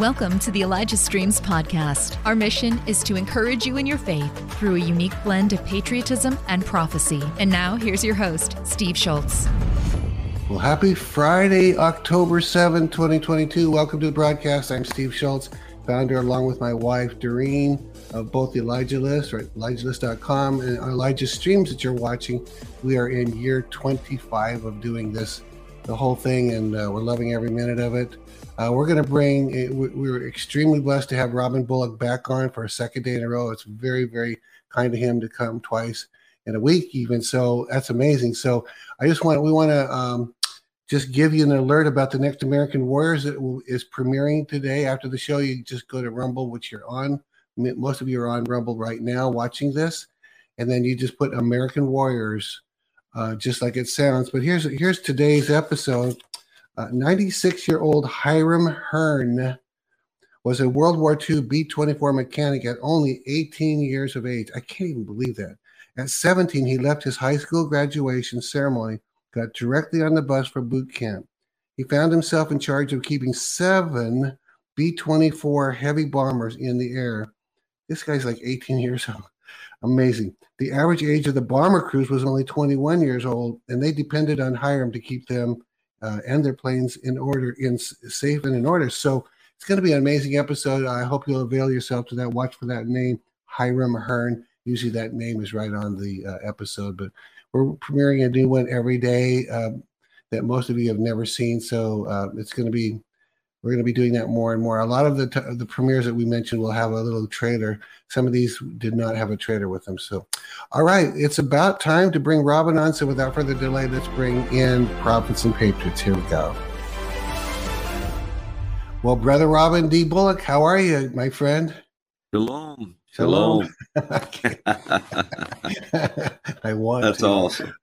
Welcome to the Elijah Streams podcast. Our mission is to encourage you in your faith through a unique blend of patriotism and prophecy. And now, here's your host, Steve Shultz. Well, happy Friday, October 7, 2022. Welcome to the broadcast. I'm Steve Shultz, founder, along with my wife, Doreen, of both the Elijah List, right? ElijahList.com and Elijah Streams that you're watching. We are in year 25 of doing this, the whole thing, and uh, we're loving every minute of it. Uh, we're going to bring, eh, we were extremely blessed to have Robin Bullock back on for a second day in a row. It's very, very kind of him to come twice in a week, even. So that's amazing. So I just want, we want to um, just give you an alert about the next American Warriors that is premiering today. After the show, you just go to Rumble, which you're on. Most of you are on Rumble right now watching this. And then you just put American Warriors, uh, just like it sounds. But here's here's today's episode Uh, 96 year old Hiram Hearn was a World War II B 24 mechanic at only 18 years of age. I can't even believe that. At 17, he left his high school graduation ceremony, got directly on the bus for boot camp. He found himself in charge of keeping seven B 24 heavy bombers in the air. This guy's like 18 years old. Amazing. The average age of the bomber crews was only 21 years old, and they depended on Hiram to keep them uh, and their planes in order, in safe and in order. So it's going to be an amazing episode. I hope you'll avail yourself to that. Watch for that name, Hiram Hearn. Usually that name is right on the uh, episode, but we're premiering a new one every day um, that most of you have never seen. So uh, it's going to be we're going to be doing that more and more. A lot of the t- the premieres that we mentioned will have a little trailer. Some of these did not have a trailer with them. So, all right, it's about time to bring Robin on. So, without further delay, let's bring in Prophets and Patriots. Here we go. Well, brother Robin D. Bullock, how are you, my friend? Shalom. Shalom. I want. That's to. awesome.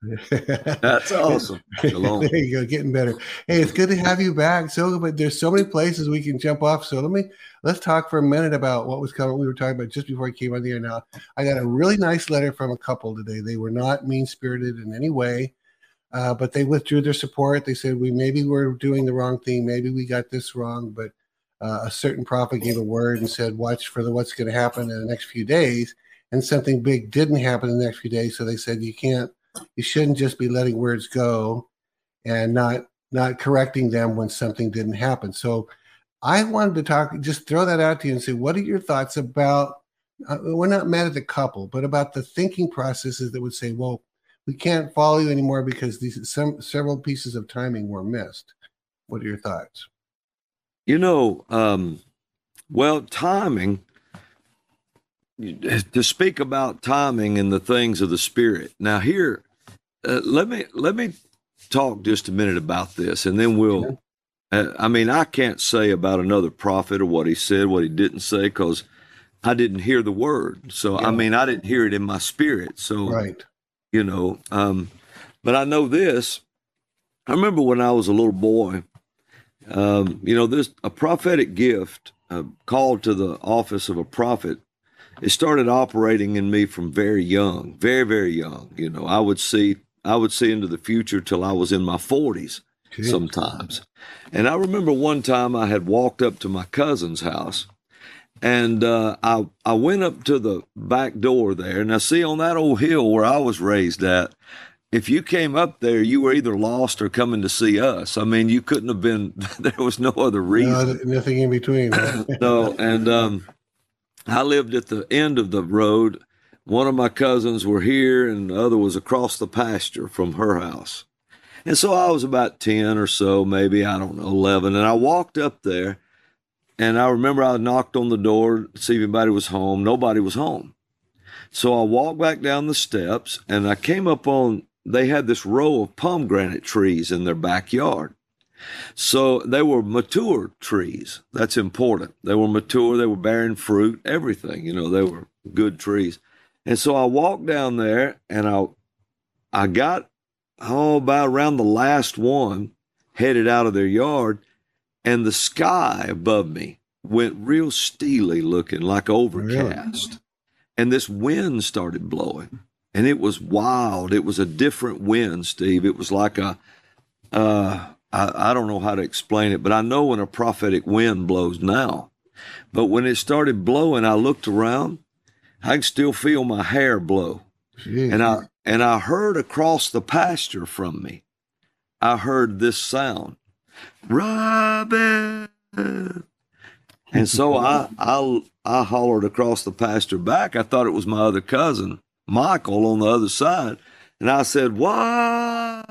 That's awesome. Shalom. there you go, getting better. Hey, it's good to have you back. So, but there's so many places we can jump off. So let me let's talk for a minute about what was coming. We were talking about just before I came on the air. Now, I got a really nice letter from a couple today. They were not mean spirited in any way. Uh, but they withdrew their support. They said we maybe we're doing the wrong thing, maybe we got this wrong, but uh, a certain prophet gave a word and said, "Watch for the what's going to happen in the next few days." And something big didn't happen in the next few days, so they said you can't, you shouldn't just be letting words go and not not correcting them when something didn't happen. So I wanted to talk, just throw that out to you and say, what are your thoughts about? Uh, we're not mad at the couple, but about the thinking processes that would say, well, we can't follow you anymore because these some several pieces of timing were missed. What are your thoughts? You know, um, well, timing, to speak about timing and the things of the spirit. Now, here, uh, let me let me talk just a minute about this, and then we'll. Uh, I mean, I can't say about another prophet or what he said, what he didn't say, because I didn't hear the word. So, yeah. I mean, I didn't hear it in my spirit. So, right, you know, um, but I know this. I remember when I was a little boy, um, you know, this a prophetic gift uh, called to the office of a prophet. It started operating in me from very young, very very young. You know, I would see I would see into the future till I was in my forties sometimes. And I remember one time I had walked up to my cousin's house, and uh, I I went up to the back door there, and I see on that old hill where I was raised at, if you came up there, you were either lost or coming to see us. I mean, you couldn't have been. There was no other reason. No, nothing in between. no, and um, I lived at the end of the road. One of my cousins were here, and the other was across the pasture from her house. And so I was about ten or so, maybe I don't know, eleven, and I walked up there, and I remember I knocked on the door to see if anybody was home. Nobody was home. So I walked back down the steps and I came up on they had this row of pomegranate trees in their backyard. So they were mature trees. That's important. They were mature, they were bearing fruit, everything, you know, they were good trees. And so I walked down there and I I got oh about around the last one headed out of their yard and the sky above me went real steely looking like overcast. Really? And this wind started blowing and it was wild. It was a different wind, Steve. It was like a, uh, I, I don't know how to explain it, but I know when a prophetic wind blows now. But when it started blowing, I looked around. I can still feel my hair blow. Jeez. And I and I heard across the pasture from me, I heard this sound, Robin. And so I I I hollered across the pasture back. I thought it was my other cousin, Michael, on the other side. And I said, What?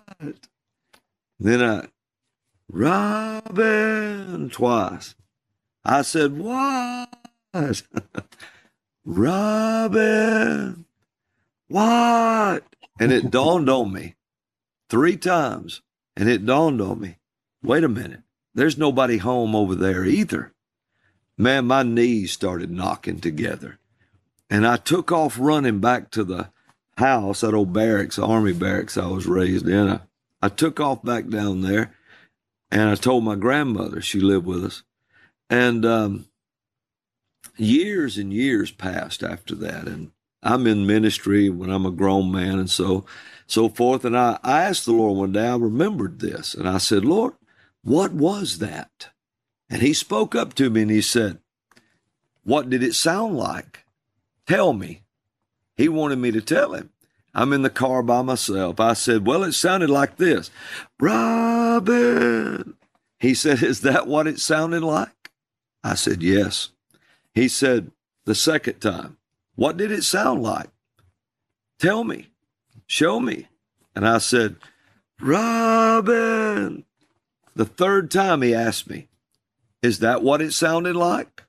Then I, Robin, twice. I said, What? Robin, what? And it dawned on me three times. And it dawned on me wait a minute, there's nobody home over there either. Man, my knees started knocking together. And I took off running back to the house, that old barracks, army barracks I was raised in. I, I took off back down there and I told my grandmother, she lived with us. And um, years and years passed after that. And I'm in ministry when I'm a grown man and so so forth. And I, I asked the Lord one day, I remembered this, and I said, Lord, what was that? And he spoke up to me and he said, What did it sound like? Tell me. He wanted me to tell him. I'm in the car by myself. I said, Well, it sounded like this Robin. He said, Is that what it sounded like? I said, Yes. He said, The second time, What did it sound like? Tell me. Show me. And I said, Robin. The third time he asked me, Is that what it sounded like?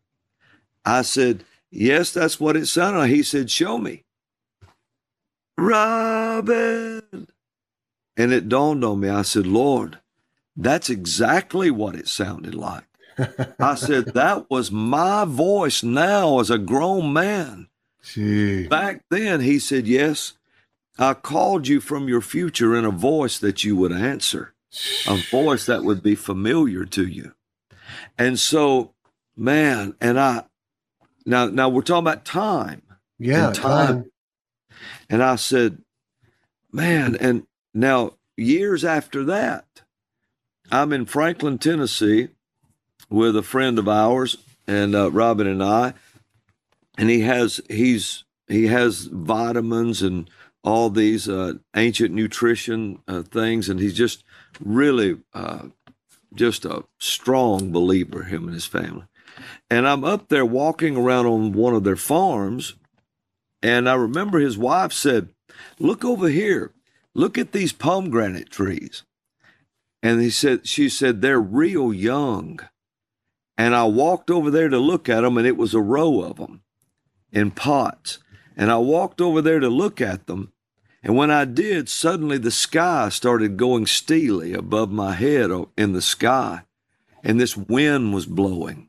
I said, Yes, that's what it sounded like. He said, Show me. Robin. And it dawned on me. I said, Lord, that's exactly what it sounded like. I said, That was my voice now as a grown man. Gee. Back then, he said, Yes, I called you from your future in a voice that you would answer, a voice that would be familiar to you. And so, man, and I, now, now we're talking about time. Yeah, and time. time. And I said, man, and now years after that, I'm in Franklin, Tennessee with a friend of ours and uh, Robin and I, and he has, he's, he has vitamins and all these uh, ancient nutrition uh, things, and he's just really uh, just a strong believer, him and his family. And I'm up there walking around on one of their farms, and I remember his wife said, "Look over here, look at these pomegranate trees." And he said, she said, they're real young. And I walked over there to look at them, and it was a row of them in pots. And I walked over there to look at them. And when I did, suddenly the sky started going steely above my head in the sky. And this wind was blowing.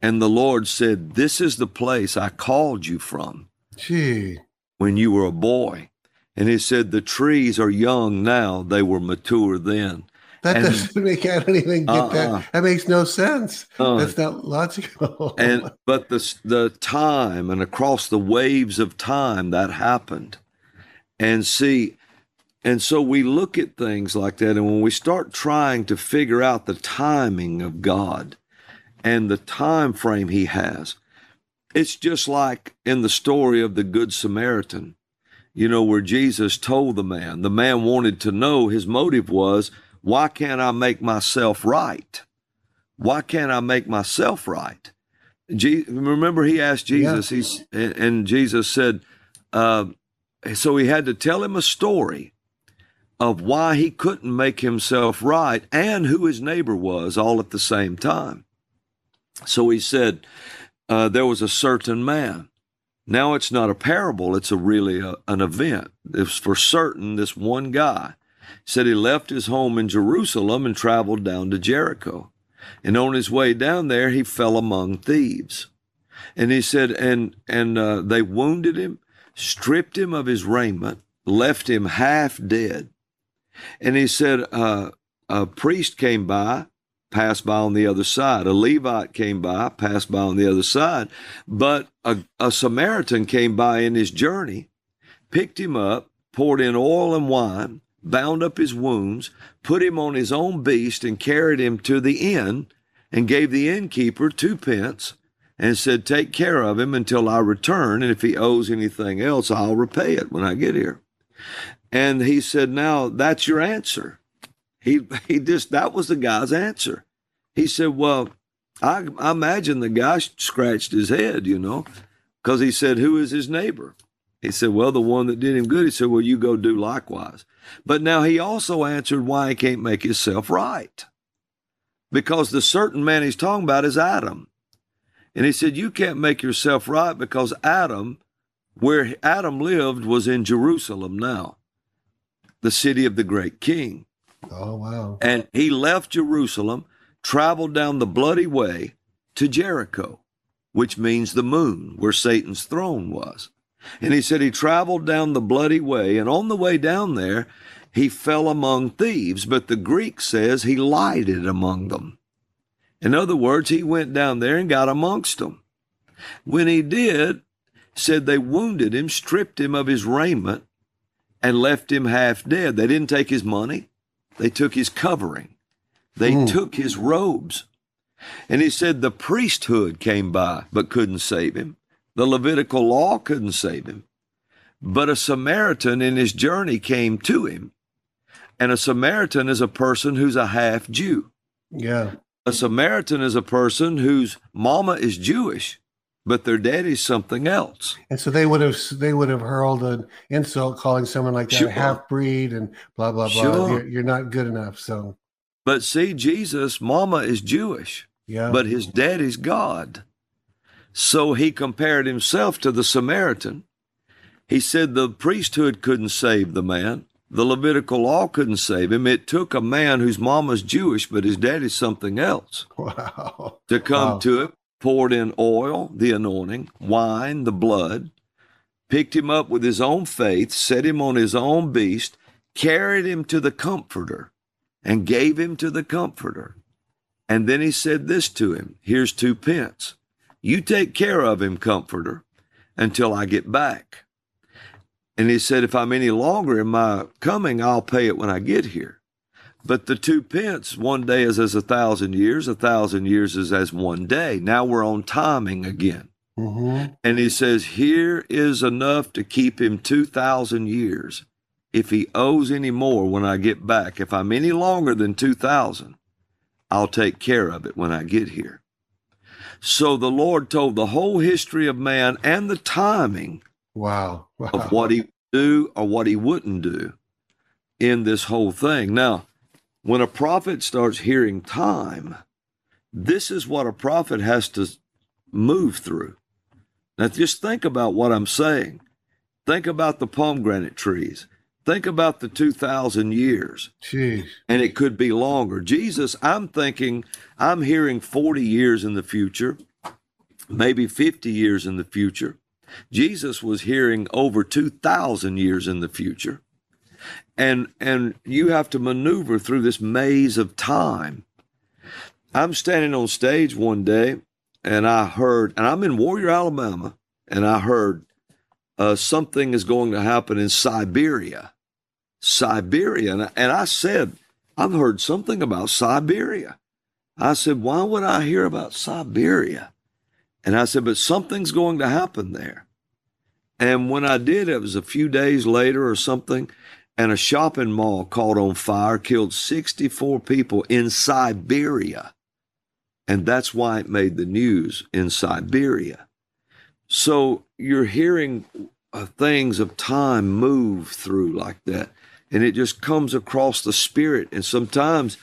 And the Lord said, This is the place I called you from Gee. when you were a boy. And he said, The trees are young now, they were mature then. That And- doesn't make I don't even get Uh-uh. that. That makes no sense. Uh, That's not logical. and but the the time and across the waves of time that happened and see and so we look at things like that and when we start trying to figure out the timing of god and the time frame he has it's just like in the story of the good samaritan. You know where jesus told the man the man wanted to know his motive was why can't i make myself right? Why can't i make myself right? Je- remember he asked Jesus, he's and, and Jesus said, uh, so he had to tell him a story of why he couldn't make himself right and who his neighbor was all at the same time. So he said, uh, there was a certain man. Now it's not a parable; it's a really a, an event. It's for certain this one guy said he left his home in Jerusalem and traveled down to Jericho. And on his way down there, he fell among thieves. And he said, and and uh, they wounded him, stripped him of his raiment, left him half dead. And he said, uh, a priest came by, passed by on the other side. A Levite came by, passed by on the other side. But a, a Samaritan came by in his journey, picked him up, poured in oil and wine, bound up his wounds, put him on his own beast, and carried him to the inn, and gave the innkeeper two pence, and said, Take care of him until I return, and if he owes anything else, I'll repay it when I get here. And he said, Now that's your answer. He he just that was the guy's answer. He said, Well, I, I imagine the guy scratched his head, you know, because he said, Who is his neighbor? He said, Well, the one that did him good. He said, Well, you go do likewise. But now he also answered why he can't make himself right. Because the certain man he's talking about is Adam. And he said, You can't make yourself right because Adam, where Adam lived, was in Jerusalem now, the city of the great king. Oh, wow. And he left Jerusalem, traveled down the bloody way to Jericho, which means the moon, where Satan's throne was. And he said he traveled down the bloody way, and on the way down there, he fell among thieves, but the Greek says he lighted among them. In other words, he went down there and got amongst them. When he did, said they wounded him, stripped him of his raiment, and left him half dead. They didn't take his money, they took his covering, they mm. took his robes. And he said the priesthood came by but couldn't save him. The Levitical law couldn't save him. But a Samaritan in his journey came to him. And a Samaritan is a person who's a half Jew. Yeah. A Samaritan is a person whose mama is Jewish, but their daddy's something else. And so they would have they would have hurled an insult calling someone like that sure. a half breed and blah blah blah. Sure. You're, you're not good enough. So But see, Jesus' mama is Jewish. Yeah. But his daddy's God. So he compared himself to the Samaritan. He said the priesthood couldn't save the man. The Levitical law couldn't save him. It took a man whose mama's Jewish, but his daddy's something else. Wow. To come wow. to it, poured in oil, the anointing, wine, the blood, picked him up with his own faith, set him on his own beast, carried him to the comforter, and gave him to the comforter. And then he said this to him Here's two pence. You take care of him, comforter, until I get back. And he said, If I'm any longer in my coming, I'll pay it when I get here. But the two pence, one day is as a thousand years, a thousand years is as one day. Now we're on timing again. Mm-hmm. And he says, Here is enough to keep him 2,000 years. If he owes any more when I get back, if I'm any longer than 2,000, I'll take care of it when I get here. So the Lord told the whole history of man and the timing wow. wow. of what he would do or what he wouldn't do in this whole thing. Now, when a prophet starts hearing time, this is what a prophet has to move through. Now, just think about what I'm saying. Think about the pomegranate trees. Think about the 2,000 years. Jeez. And it could be longer. Jesus, I'm thinking, I'm hearing 40 years in the future, maybe 50 years in the future. Jesus was hearing over 2,000 years in the future. And, and you have to maneuver through this maze of time. I'm standing on stage one day and I heard, and I'm in Warrior, Alabama, and I heard uh, something is going to happen in Siberia. Siberia. And I, and I said, I've heard something about Siberia. I said, why would I hear about Siberia? And I said, but something's going to happen there. And when I did, it was a few days later or something, and a shopping mall caught on fire, killed 64 people in Siberia. And that's why it made the news in Siberia. So you're hearing uh, things of time move through like that and it just comes across the spirit. And sometimes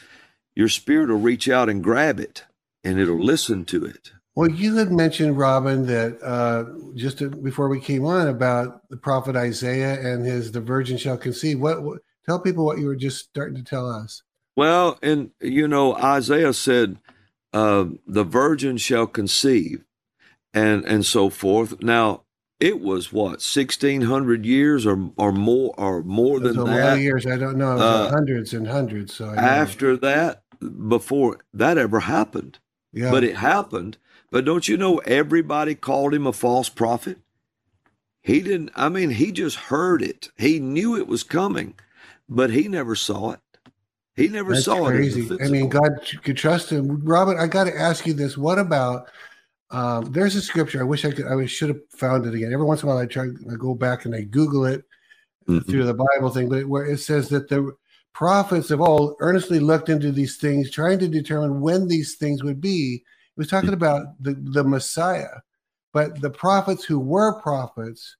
your spirit will reach out and grab it and it'll listen to it. Well, you had mentioned, Robin, that uh, just before we came on about the prophet Isaiah and his "the virgin shall conceive." What, what? Tell people what you were just starting to tell us. Well, and you know, Isaiah said, uh, "The virgin shall conceive," and and so forth. Now, it was what sixteen hundred years or or more or more than that. years, I don't know, uh, hundreds and hundreds. So after that, before that ever happened, yeah. but it happened. But don't you know everybody called him a false prophet? He didn't. I mean, he just heard it. He knew it was coming. but he never saw it. He never That's saw crazy. it. I mean, God could trust him. Robert, I got to ask you this. What about um, there's a scripture. I wish I could. I should have found it again. Every once in a while, I try. I go back and I Google it mm-hmm. through the Bible thing, but where it says that the prophets of old earnestly looked into these things, trying to determine when these things would be. Was talking about the the Messiah, but the prophets who were prophets,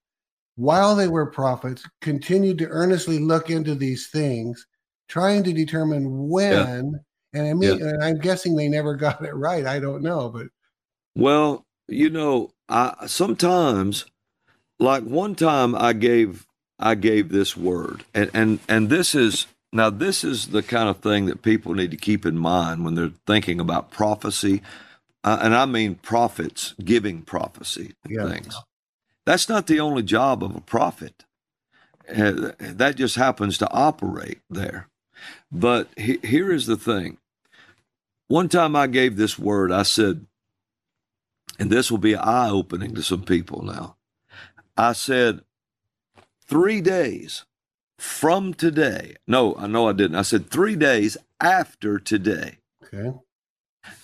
while they were prophets, continued to earnestly look into these things trying to determine when. Yeah. And I mean, yeah. I'm guessing they never got it right. I don't know, but well, you know, I sometimes, like one time, I gave I gave this word, and and and this is now this is the kind of thing that people need to keep in mind when they're thinking about prophecy, uh, and I mean prophets giving prophecy yeah. things. That's not the only job of a prophet. Uh, that just happens to operate there. But he, here is the thing. One time I gave this word, I said, and this will be eye opening to some people now. I said, three days from today. No, I know I didn't. I said, three days after today. Okay.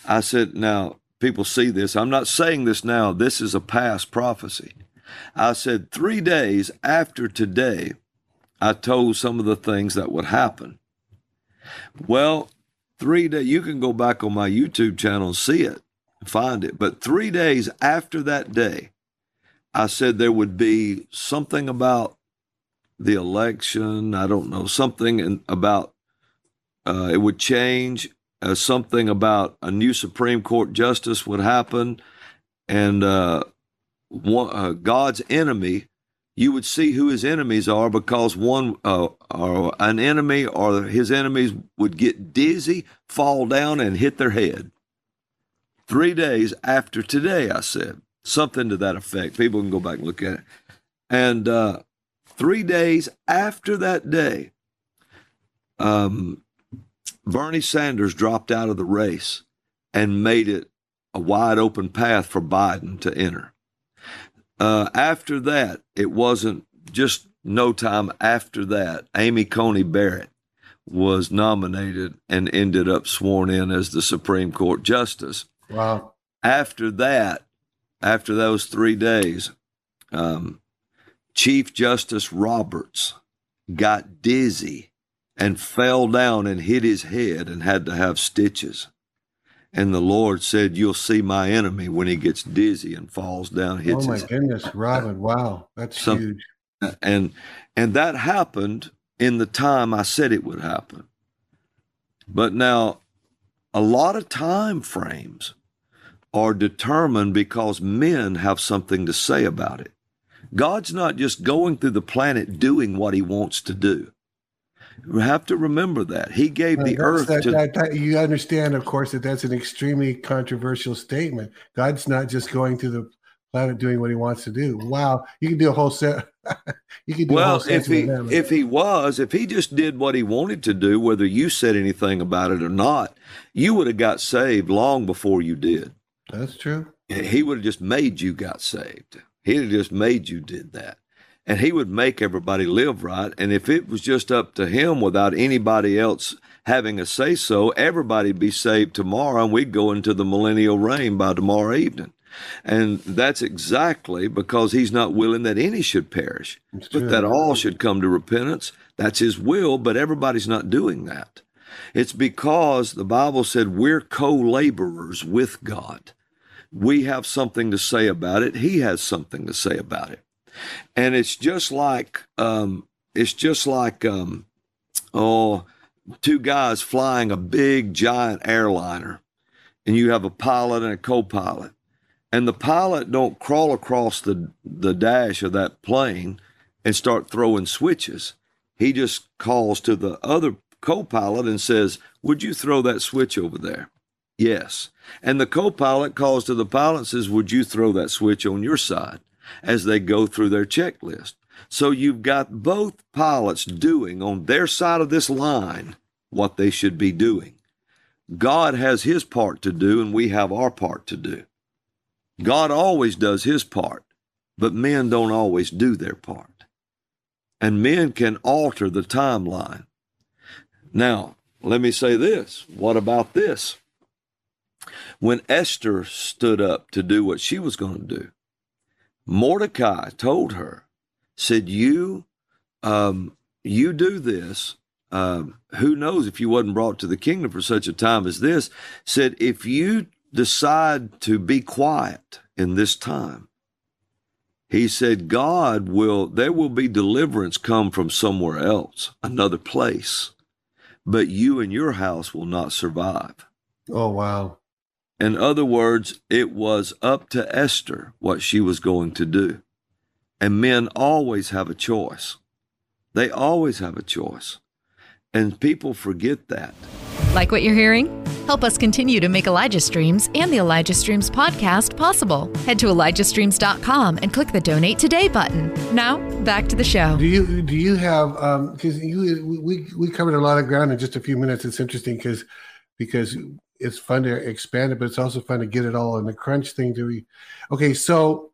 I said, now, people see this. I'm not saying this now. This is a past prophecy. I said, three days after today, I told some of the things that would happen. Well, three days, you can go back on my YouTube channel and see it, find it. But three days after that day, I said there would be something about the election. I don't know, something in, about uh, it would change, uh, something about a new Supreme Court justice would happen, and uh, one, uh, God's enemy you would see who his enemies are because one uh, or an enemy or his enemies would get dizzy, fall down, and hit their head. Three days after today, I said something to that effect. People can go back and look at it. And uh, three days after that day, um, Bernie Sanders dropped out of the race and made it a wide open path for Biden to enter. Uh, after that, it wasn't just no time after that. Amy Coney Barrett was nominated and ended up sworn in as the Supreme Court Justice. Wow. After that, after those three days, um, Chief Justice Roberts got dizzy and fell down and hit his head and had to have stitches. And the Lord said, You'll see my enemy when he gets dizzy and falls down, oh hits Oh my goodness, Robin. Wow. That's Some, huge. And and that happened in the time I said it would happen. But now a lot of time frames are determined because men have something to say about it. God's not just going through the planet doing what he wants to do. We have to remember that he gave the earth that, to. That, that, you understand, of course, that that's an extremely controversial statement. God's not just going to the planet doing what He wants to do. Wow, you can do a whole set. you can do well if he if he was if he just did what he wanted to do, whether you said anything about it or not, you would have got saved long before you did. That's true. He would have just made you got saved. He'd have just made you did that and he would make everybody live right. And if it was just up to him without anybody else having a say so, everybody'd be saved tomorrow and we'd go into the millennial reign by tomorrow evening. And that's exactly because he's not willing that any should perish, but that all should come to repentance. That's his will, but everybody's not doing that. It's because the Bible said we're co laborers with God. We have something to say about it, he has something to say about it and it's just like um, it's just like um, oh, two guys flying a big giant airliner, and you have a pilot and a co-pilot, and the pilot don't crawl across the the dash of that plane and start throwing switches. He just calls to the other co-pilot and says, "Would you throw that switch over there?" Yes. And the co-pilot calls to the pilot and says, "Would you throw that switch on your side?" As they go through their checklist. So you've got both pilots doing on their side of this line what they should be doing. God has his part to do, and we have our part to do. God always does his part, but men don't always do their part. and men can alter the timeline. Now, let me say this. What about this? When Esther stood up to do what she was going to do, Mordecai told her, said, "You, um, you do this. Um, who knows if you wasn't brought to the kingdom for such a time as this?" Said, "If you decide to be quiet in this time, he said, God will, there will be deliverance come from somewhere else, another place, but you and your house will not survive. Oh, wow. In other words, it was up to Esther what she was going to do. And men always have a choice. They always have a choice. And people forget that. Like what you're hearing? Help us continue to make Elijah Streams and the Elijah Streams podcast possible. Head to ElijahStreams.com and click the Donate Today button. Now, back to the show. Do you do you have because um, you we we covered a lot of ground in just a few minutes. It's interesting because because it's fun to expand it, but it's also fun to get it all in the crunch thing. To be okay, so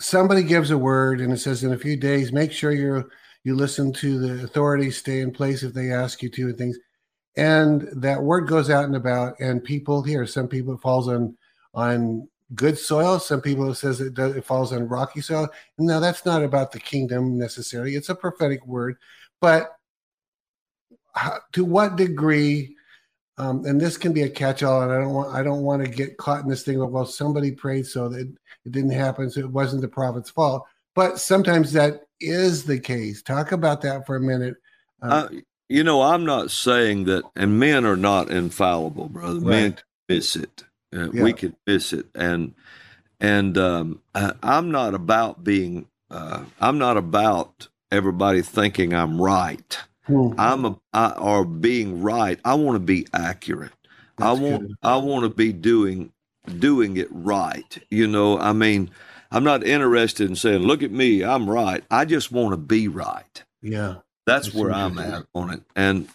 somebody gives a word and it says in a few days, make sure you're you listen to the authorities, stay in place if they ask you to, and things. And that word goes out and about and people here some people it falls on on good soil. Some people it says it, does, it falls on rocky soil. Now that's not about the kingdom necessarily. It's a prophetic word. But how, to what degree um, and this can be a catch-all and i don't want i don't want to get caught in this thing of well somebody prayed so that it didn't happen so it wasn't the prophet's fault but sometimes that is the case talk about that for a minute um, uh, you know, I'm not saying that, and men are not infallible, brother. Right. Men miss it. Uh, yeah. We can miss it, and and um, I, am not about being. Uh, I'm not about everybody thinking I'm right. Mm-hmm. I'm a, I, or being right. I want to be accurate. That's I want. Good. I want to be doing doing it right. You know, I mean, I'm not interested in saying, "Look at me, I'm right." I just want to be right. Yeah. That's where I'm at on it. And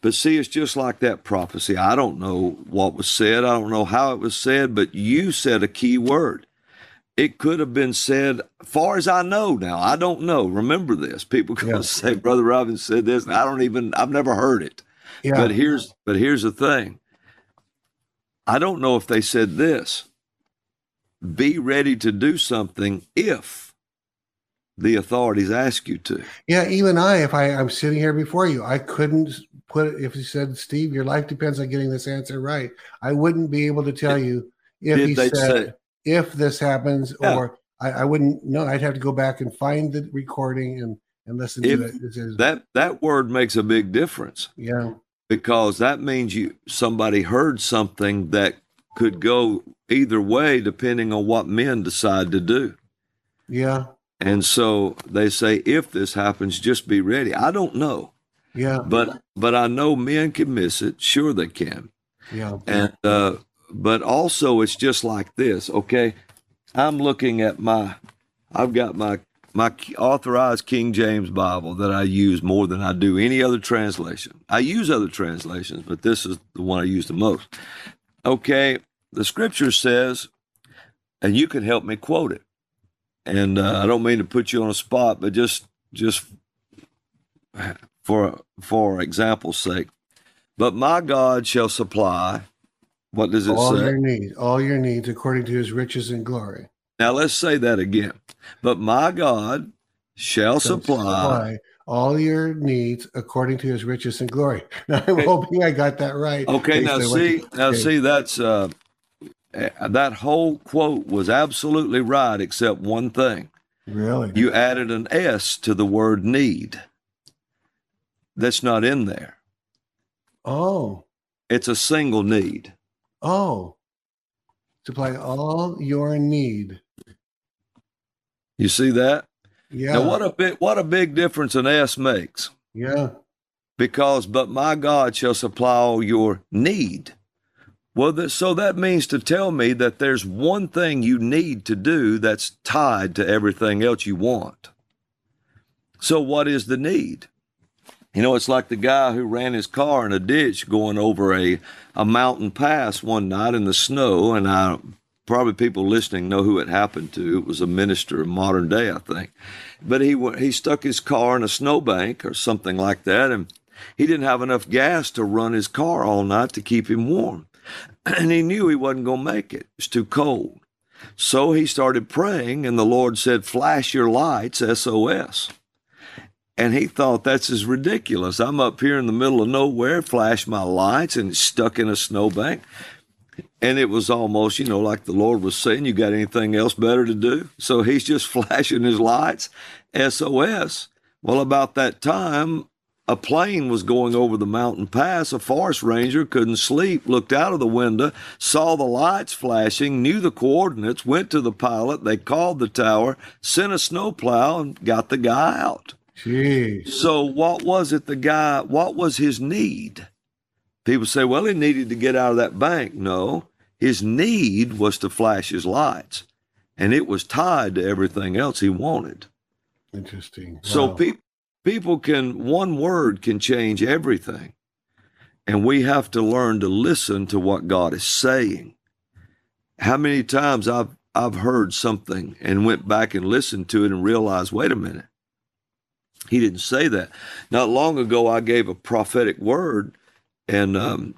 but see, it's just like that prophecy. I don't know what was said. I don't know how it was said, but you said a key word. It could have been said, far as I know now. I don't know. Remember this. People can yeah. say, Brother Robin said this. I don't even I've never heard it. Yeah. But here's but here's the thing. I don't know if they said this. Be ready to do something if the authorities ask you to. Yeah, even I, if I, I'm sitting here before you, I couldn't put it, if you said, Steve, your life depends on getting this answer right. I wouldn't be able to tell you if Did he said, say, if this happens, yeah. or I, I, wouldn't know. I'd have to go back and find the recording and, and listen if to it. That, that word makes a big difference. Yeah. Because that means you somebody heard something that could go either way depending on what men decide to do. Yeah. And so they say, if this happens, just be ready. I don't know. Yeah. But but I know men can miss it. Sure they can. Yeah. And uh, but also it's just like this. Okay, I'm looking at my, I've got my my authorized King James Bible that I use more than I do any other translation. I use other translations, but this is the one I use the most. Okay, the scripture says, and you can help me quote it and uh, I don't mean to put you on a spot, but just just for for example's sake. But my God shall supply. What does it all say? All your needs, all your needs, according to His riches and glory. Now let's say that again. But my God shall, shall supply, supply, all your needs according to His riches and glory. Now I'm hoping I got that right. Okay. Now see, now see, that's uh, uh, that whole quote was absolutely right, except one thing. Really? You added an S to the word need. That's not in there. Oh. It's a single need. Oh. Supply all your need. You see that? Yeah. Now what a big what a big difference an S makes. Yeah. Because but my God shall supply all your need. Well, so that means to tell me that there's one thing you need to do that's tied to everything else you want. So, what is the need? You know, it's like the guy who ran his car in a ditch going over a, a mountain pass one night in the snow, and I probably people listening know who it happened to. It was a minister of modern day, I think. But he he stuck his car in a snowbank or something like that, and he didn't have enough gas to run his car all night to keep him warm. And he knew he wasn't going to make it. It was too cold. So he started praying, and the Lord said, Flash your lights, SOS. And he thought that's as ridiculous. I'm up here in the middle of nowhere, flash my lights, and stuck in a snowbank. And it was almost, you know, like the Lord was saying, You got anything else better to do? So he's just flashing his lights, SOS. Well, about that time, a plane was going over the mountain pass. A forest ranger couldn't sleep, looked out of the window, saw the lights flashing, knew the coordinates, went to the pilot. They called the tower, sent a snowplow, and got the guy out. Jeez. So, what was it the guy, what was his need? People say, well, he needed to get out of that bank. No, his need was to flash his lights, and it was tied to everything else he wanted. Interesting. So, people people can one word can change everything and we have to learn to listen to what god is saying how many times i've i've heard something and went back and listened to it and realized wait a minute he didn't say that not long ago i gave a prophetic word and um,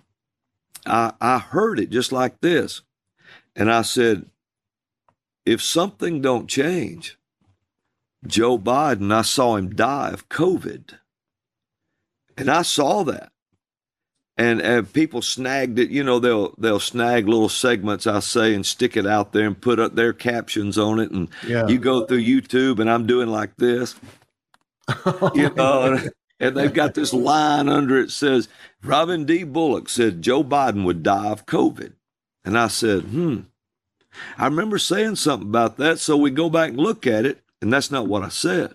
I, I heard it just like this and i said if something don't change Joe Biden, I saw him die of COVID. And I saw that. And, and people snagged it, you know, they'll they'll snag little segments I say and stick it out there and put up their captions on it. And Yeah. you go through YouTube and I'm doing like this, you know, and, they've got this line under it says, Robin D. Bullock said Joe Biden would die of COVID. And I said, hmm. I remember saying something about that. So we go back and look at it, and that's not what I said.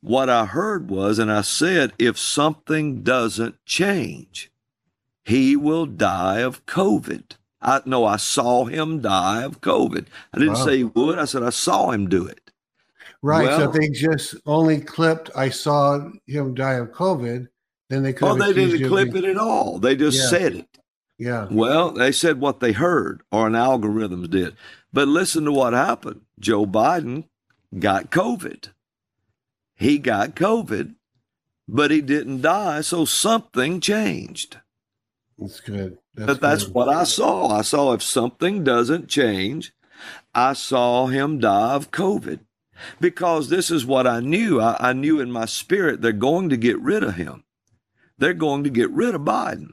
What I heard was, and I said, if something doesn't change, he will die of COVID. I no, I saw him die of COVID. I didn't Wow. say he would. I said I saw him do it. Right. so Well- if they just only clipped, I saw him die of COVID, then they could Oh, they didn't clip being- it at all. They just Yeah. said it. Yeah. Well, they said what they heard, or an algorithms did. But listen to what happened. Joe Biden got COVID. He got COVID, but he didn't die. So something changed. That's good. but that's good. what I saw. I saw if something doesn't change, I saw him die of COVID. Because this is what I knew. I, I knew in my spirit they're going to get rid of him. They're going to get rid of Biden.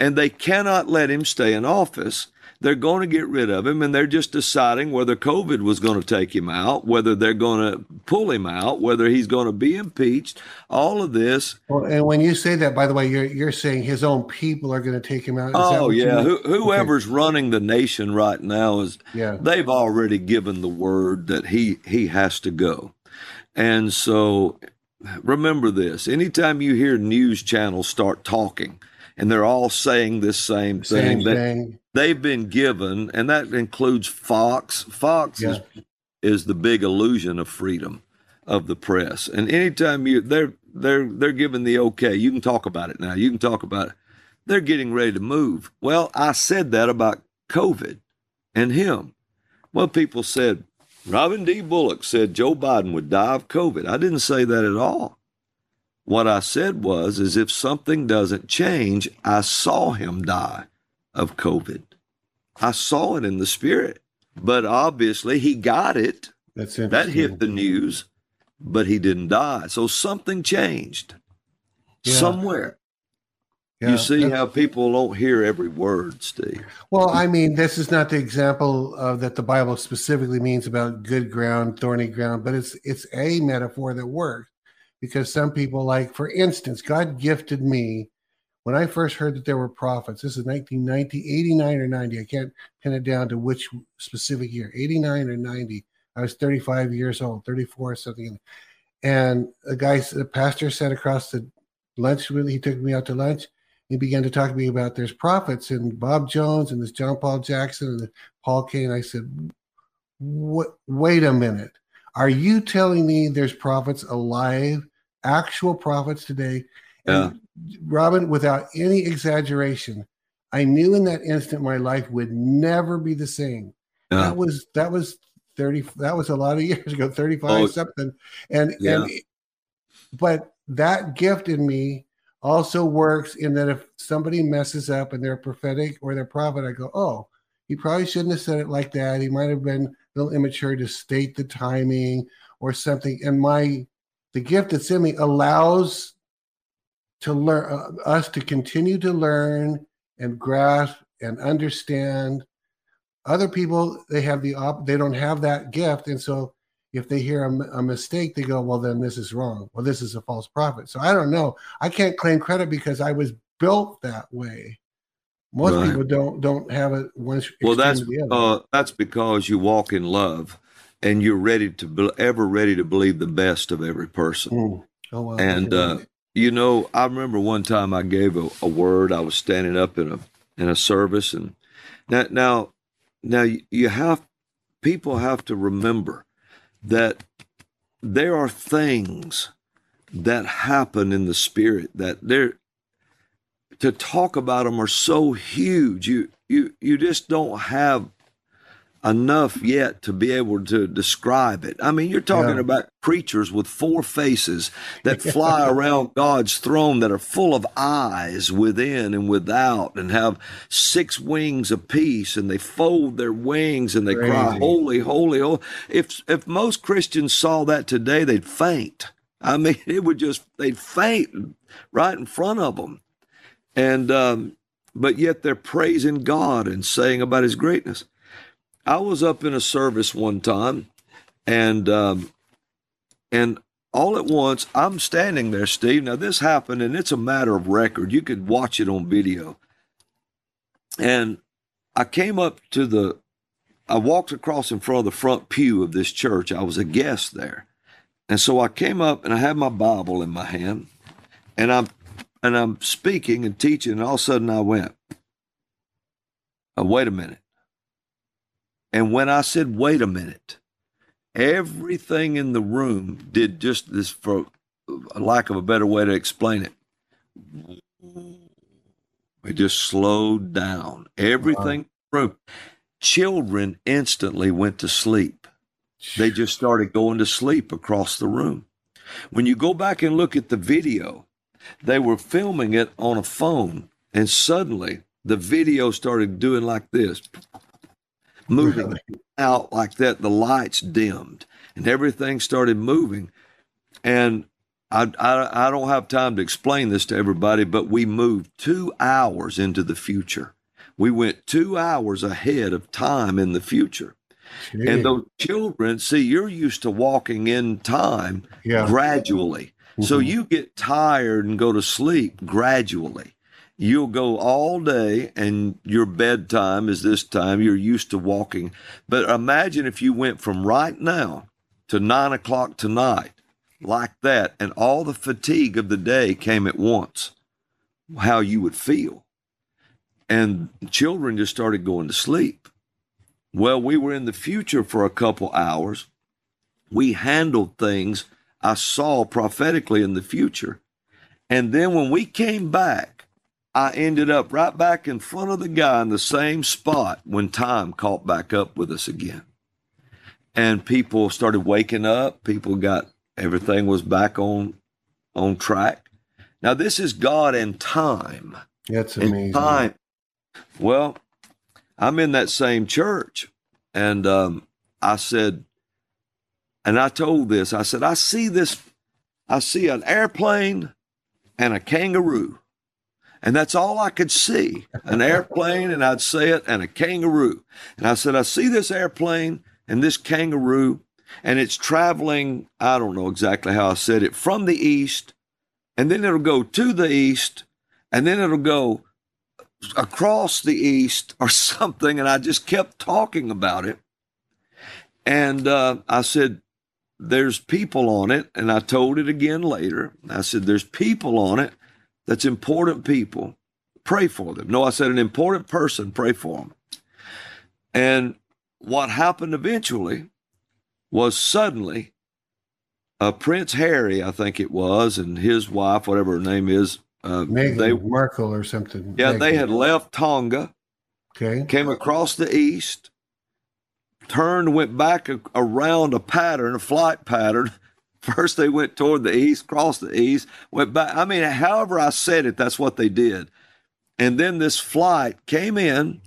And they cannot let him stay in office. They're going to get rid of him, and they're just deciding whether COVID was going to take him out, whether they're going to pull him out, whether he's going to be impeached. All of this Well, and when you say that, by the way, you're you're saying his own people are going to take him out. Is Oh yeah? Who, whoever's running the nation right now is Yeah. they've already given the word that he he has to go, and so remember this: anytime you hear news channels start talking, and they're all saying this same Same thing, they, thing. they've been given, and that includes Fox. Fox is is the big illusion of freedom of the press. And anytime you they're they're they're given the okay, you can talk about it now. You can talk about it. They're getting ready to move. Well, I said that about COVID and him. Well, people said Robin D. Bullock said Joe Biden would die of COVID. I didn't say that at all. What I said was is if something doesn't change, I saw him die of COVID. I saw it in the spirit. But obviously he got it. That's That hit the news, but he didn't die. So something changed Yeah. somewhere. Yeah, you see how people don't hear every word, Steve. Well, I mean, this is not the example of that the Bible specifically means about good ground, thorny ground, but it's it's a metaphor that works because some people like, for instance, God gifted me when I first heard that there were prophets. This is 1990, 89 or 90. I can't pin it down to which specific year, 89 or 90. I was 35 years old, 34 or something. And a guy, a pastor sat across the lunch with he took me out to lunch he began to talk to me about there's prophets and Bob Jones and this John Paul Jackson and Paul Cain. I said, wait a minute. Are you telling me there's prophets alive, actual prophets today? And Robin, without any exaggeration, I knew in that instant my life would never be the same Yeah. That was that was 30 that was a lot of years ago 35 oh, something and yeah. and but that gift in me also works in that if somebody messes up and they're prophetic or they're prophet i go oh he probably shouldn't have said it like that he might have been a little immature to state the timing or something and my the gift that's in me allows to learn uh, us to continue to learn and grasp and understand. Other people they have the op they don't have that gift and so if they hear a, a, mistake they go well then this is wrong. Well this is a false prophet. So i don't know. I can't claim credit because i was built that way. Most right. people don't don't have it once well that's uh, that's because you walk in love and you're ready to be, ever ready to believe the best of every person mm. oh, wow. and uh, you know i remember one time i gave a, a word i was standing up in a in a service and now now now you have people have to remember that there are things that happen in the spirit that they're to talk about them are so huge you you you just don't have enough yet to be able to describe it. I mean, you're talking yeah. about creatures with four faces that fly around God's throne that are full of eyes within and without and have six wings apiece and they fold their wings and they Crazy. cry, Holy, holy, holy. If, if most Christians saw that today, they'd faint. I mean, it would just, they'd faint right in front of them. And, um, but yet they're praising God and saying about his greatness. I was up in a service one time, and um, and all at once I'm standing there, Steve. Now this happened, and it's a matter of record. You could watch it on video. And I came up to the, I walked across in front of the front pew of this church. I was a guest there, and so I came up and I had my Bible in my hand, and I'm and I'm speaking and teaching, and all of a sudden I went, oh, wait a minute. And when I said, wait a minute, everything in the room did just this for lack of a better way to explain it. It just slowed down. Everything wow. room. Children instantly went to sleep. They just started going to sleep across the room. When you go back and look at the video, they were filming it on a phone, and suddenly the video started doing like this moving really? out like that. The lights dimmed and everything started moving. And I, I, I don't have time to explain this to everybody, but we moved two hours into the future. We went two hours ahead of time in the future. Jeez. And those children, see, you're used to walking in time yeah. gradually. Mm-hmm. So you get tired and go to sleep gradually you'll go all day and your bedtime is this time. You're used to walking. But imagine if you went from right now to nine o'clock tonight like that and all the fatigue of the day came at once. How you would feel. And children just started going to sleep. Well we were in the future for a couple hours. We handled things i saw prophetically in the future. And then when we came back I ended up right back in front of the guy in the same spot when time caught back up with us again. And people started waking up. People got everything was back on on track. Now this is God and time. That's amazing. time. Well, I'm in that same church, and um, I said, and I told this. I said, I see this. I see an airplane and a kangaroo and that's all I could see an airplane, and I'd say it, and a kangaroo. And I said, I see this airplane and this kangaroo, and it's traveling, I don't know exactly how I said it, from the east, and then it'll go to the east, and then it'll go across the east or something. And I just kept talking about it. And uh, I said, There's people on it. And I told it again later. I said, There's people on it that's important people, pray for them. No, I said an important person, pray for them. And what happened eventually was suddenly uh, Prince Harry, I think it was, and his wife, whatever her name is, uh, Meghan they Markle or something. Yeah, they had left Tonga. Okay. Came across the east, turned, went back a, around a pattern, a flight pattern. First, they went toward the east, crossed the east, went back. I mean, however I said it, that's what they did. And then this flight came in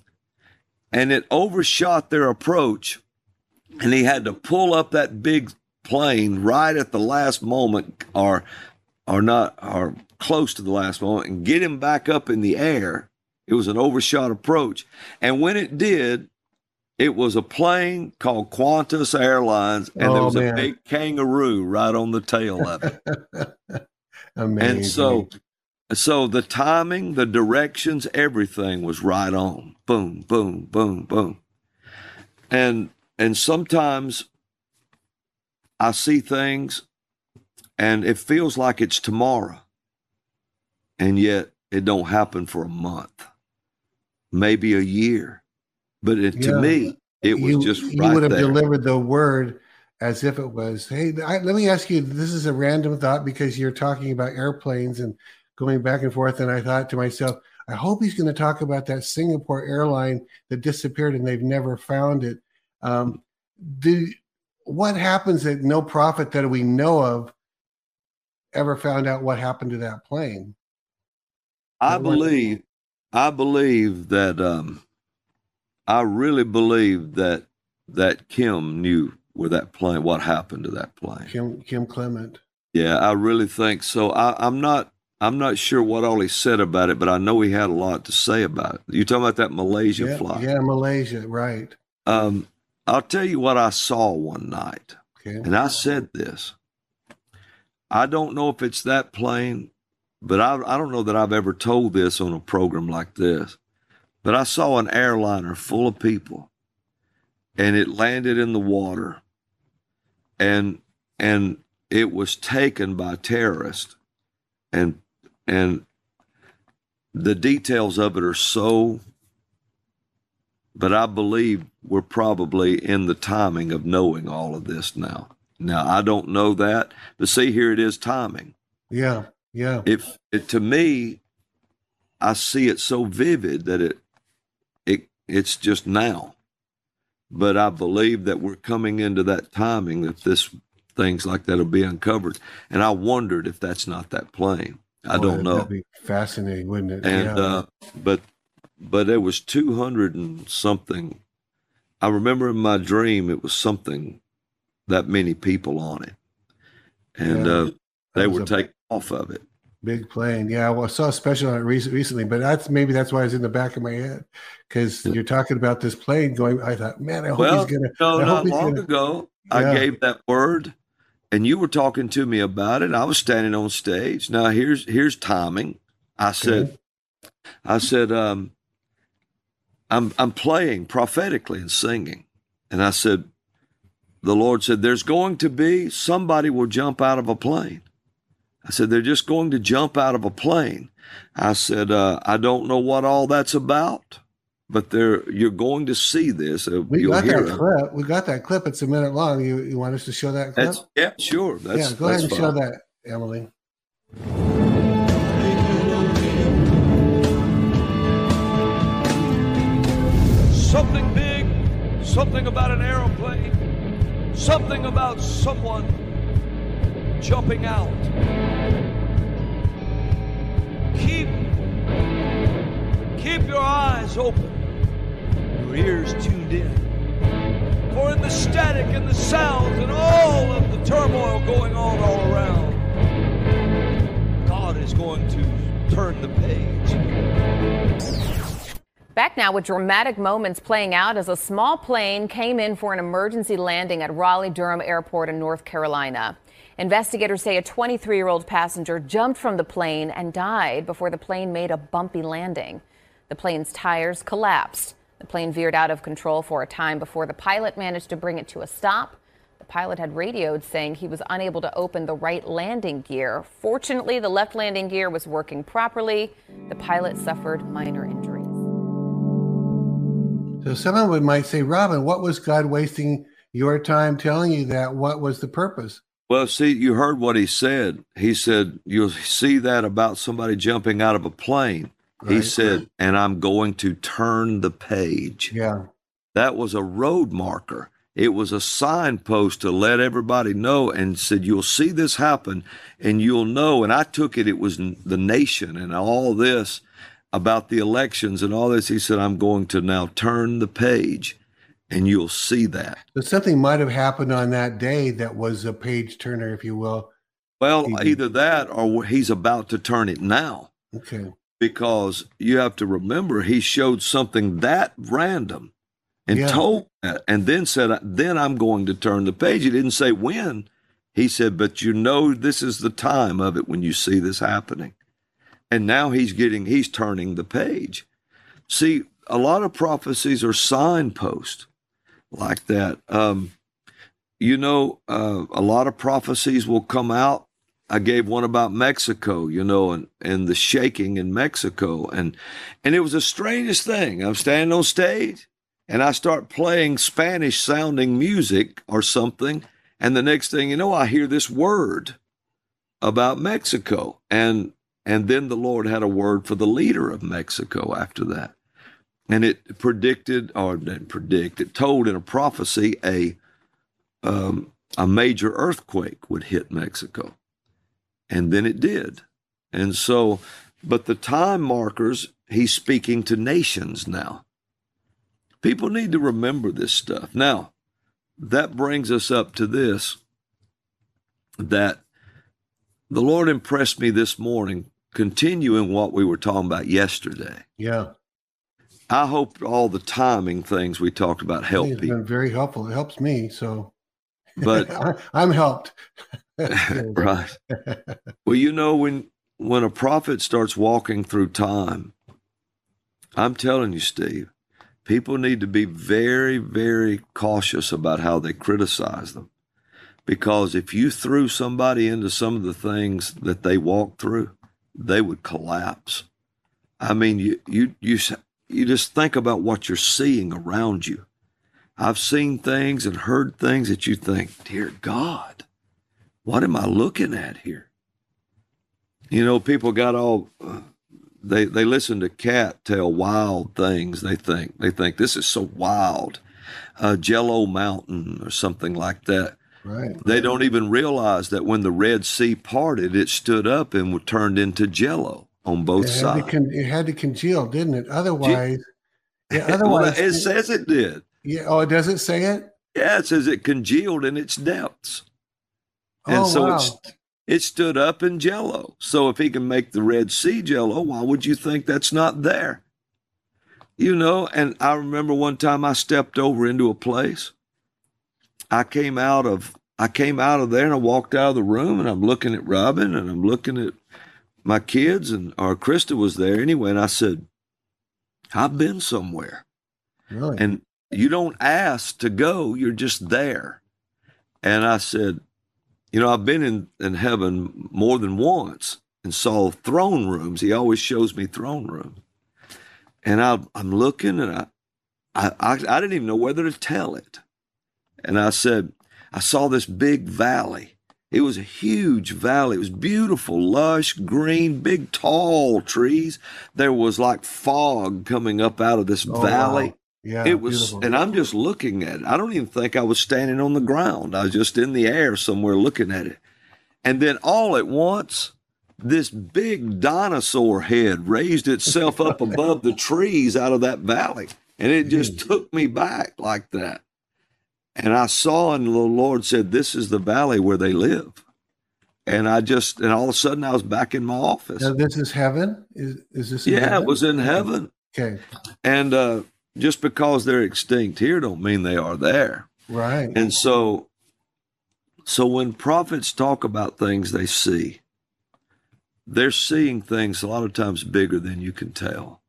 and it overshot their approach. And he had to pull up that big plane right at the last moment, or, or not, or close to the last moment, and get him back up in the air. It was an overshot approach. And when it did, it was a plane called Qantas Airlines, and oh, there was man. a big kangaroo right on the tail of it. Amazing. And so, so the timing, the directions, everything was right on. Boom, boom, boom, boom. And and sometimes I see things, and it feels like it's tomorrow, and yet it don't happen for a month, maybe a year but it, yeah. to me, it was you, just you right would have there. delivered the word as if it was. Hey, I, let me ask you. This is a random thought because you're talking about airplanes and going back and forth, and I thought to myself, I hope he's going to talk about that Singapore airline that disappeared and they've never found it. Um, do, what happens that no prophet that we know of ever found out what happened to that plane? I believe, I believe that um, I really believe that that Kim knew where that plane, what happened to that plane. Kim Kim Clement. Yeah, I really think so. I, I'm not I'm not sure what all he said about it, but I know he had a lot to say about it. You talking about that Malaysia yeah, flight? Yeah, Malaysia, right. Um, I'll tell you what I saw one night. Okay. And I said this. I don't know if it's that plane, but I, I don't know that I've ever told this on a program like this. But I saw an airliner full of people and it landed in the water and and it was taken by terrorists and and the details of it are so but I believe we're probably in the timing of knowing all of this now. Now I don't know that, but see here it is timing. Yeah, yeah. If it to me, I see it so vivid that it it's just now. But I believe that we're coming into that timing that this things like that will be uncovered. And I wondered if that's not that plane. I Boy, don't know. That'd be fascinating, wouldn't it? And yeah. uh, but but it was two hundred and something. I remember in my dream it was something that many people on it, and yeah, uh, they were taken off of it. Big plane. Yeah, well, I saw a special on it recently, but that's maybe that's why it's in the back of my head because you're talking about this plane going. I thought, man, I hope well, he's gonna. No, I not long gonna, ago, yeah. I gave that word, and you were talking to me about it. I was standing on stage. Now here's here's timing. I said, okay. I said, um, I'm I'm playing prophetically and singing, and I said, the Lord said, there's going to be somebody will jump out of a plane. I said, they're just going to jump out of a plane. I said, uh, I don't know what all that's about, but they're, you're going to see this. Uh, we got that it. clip. We got that clip. It's a minute long. You, you want us to show that clip? That's, yeah, sure. That's, yeah, go ahead and fine. show that, Emily. Something big, something about an aeroplane, something about someone jumping out. Keep, keep your eyes open, your ears tuned in. For in the static and the sounds and all of the turmoil going on all around, God is going to turn the page. Back now with dramatic moments playing out as a small plane came in for an emergency landing at Raleigh Durham Airport in North Carolina. Investigators say a 23 year old passenger jumped from the plane and died before the plane made a bumpy landing. The plane's tires collapsed. The plane veered out of control for a time before the pilot managed to bring it to a stop. The pilot had radioed saying he was unable to open the right landing gear. Fortunately, the left landing gear was working properly. The pilot suffered minor injuries. So someone might say, Robin, what was God wasting your time telling you that? What was the purpose? Well, see, you heard what he said. He said, You'll see that about somebody jumping out of a plane. Right, he said, right. and I'm going to turn the page. Yeah. That was a road marker. It was a signpost to let everybody know and said, You'll see this happen and you'll know. And I took it, it was the nation and all this about the elections and all this. He said, I'm going to now turn the page and you'll see that. So something might have happened on that day that was a page turner, if you will. Well, either that or he's about to turn it now. Okay. Because you have to remember, he showed something that random and yeah. told that, and then said, uh, Then I'm going to turn the page. He didn't say when. He said, But you know, this is the time of it when you see this happening. And now he's getting, he's turning the page. See, a lot of prophecies are signposts like that. Um, you know, uh, a lot of prophecies will come out. I gave one about Mexico, you know, and, and the shaking in Mexico. And, and it was the strangest thing. I'm standing on stage and I start playing Spanish sounding music or something. And the next thing you know, I hear this word about Mexico. And, and then the Lord had a word for the leader of Mexico after that and it predicted or didn't predict it told in a prophecy a um, a major earthquake would hit Mexico, and then it did, and so, but the time markers he's speaking to nations now. People need to remember this stuff. Now, that brings us up to this that the Lord impressed me this morning, continuing what we were talking about yesterday. Yeah I hope all the timing things we talked about help it's people. Been very helpful. It helps me. So, but I'm helped. right. well, you know when when a prophet starts walking through time, I'm telling you, Steve, people need to be very, very cautious about how they criticize them, because if you threw somebody into some of the things that they walk through, they would collapse. I mean, you you you you just think about what you're seeing around you. I've seen things and heard things that you think, dear God, what am I looking at here? You know, people got all, uh, they, they listen to Kat tell wild things. They think, they think this is so wild. Uh, Jello Mountain or something like that. Right. They don't even realize that when the Red Sea parted, it stood up and turned into Jello on both it sides. Con- it had to congeal, didn't it? Otherwise, yeah, otherwise well, it says it did. Yeah. Oh, does it say it? Yeah, it says it congealed in its depths, and oh, so wow. it's it stood up in Jello. So if he can make the Red Sea Jello, why would you think that's not there? You know, and I remember one time I stepped over into a place. I came out of I came out of there and I walked out of the room and I'm looking at Robin and I'm looking at my kids and our Krista was there anyway, and I said, I've been somewhere. Really? And you don't ask to go, you're just there. And I said, you know, I've been in, in heaven more than once and saw throne rooms. He always shows me throne rooms. And I, I'm looking and I, I, I, I didn't even know whether to tell it. And I said, I saw this big valley it was a huge valley. It was beautiful, lush, green, big, tall trees. There was like fog coming up out of this oh, valley. Wow. Yeah, it was, beautiful. and I'm just looking at it. I don't even think I was standing on the ground. I was just in the air somewhere looking at it. And then all at once, this big dinosaur head raised itself up above the trees out of that valley. And it just took me back like that. And I saw, and the Lord said, This is the valley where they live. And I just, and all of a sudden I was back in my office. Now, this is heaven? Is, is this? yeah, heaven? it was in heaven. Okay. And uh, just because they're extinct here don't mean they are there. Right. And so, so when prophets talk about things they see, they're seeing things a lot of times bigger than you can tell.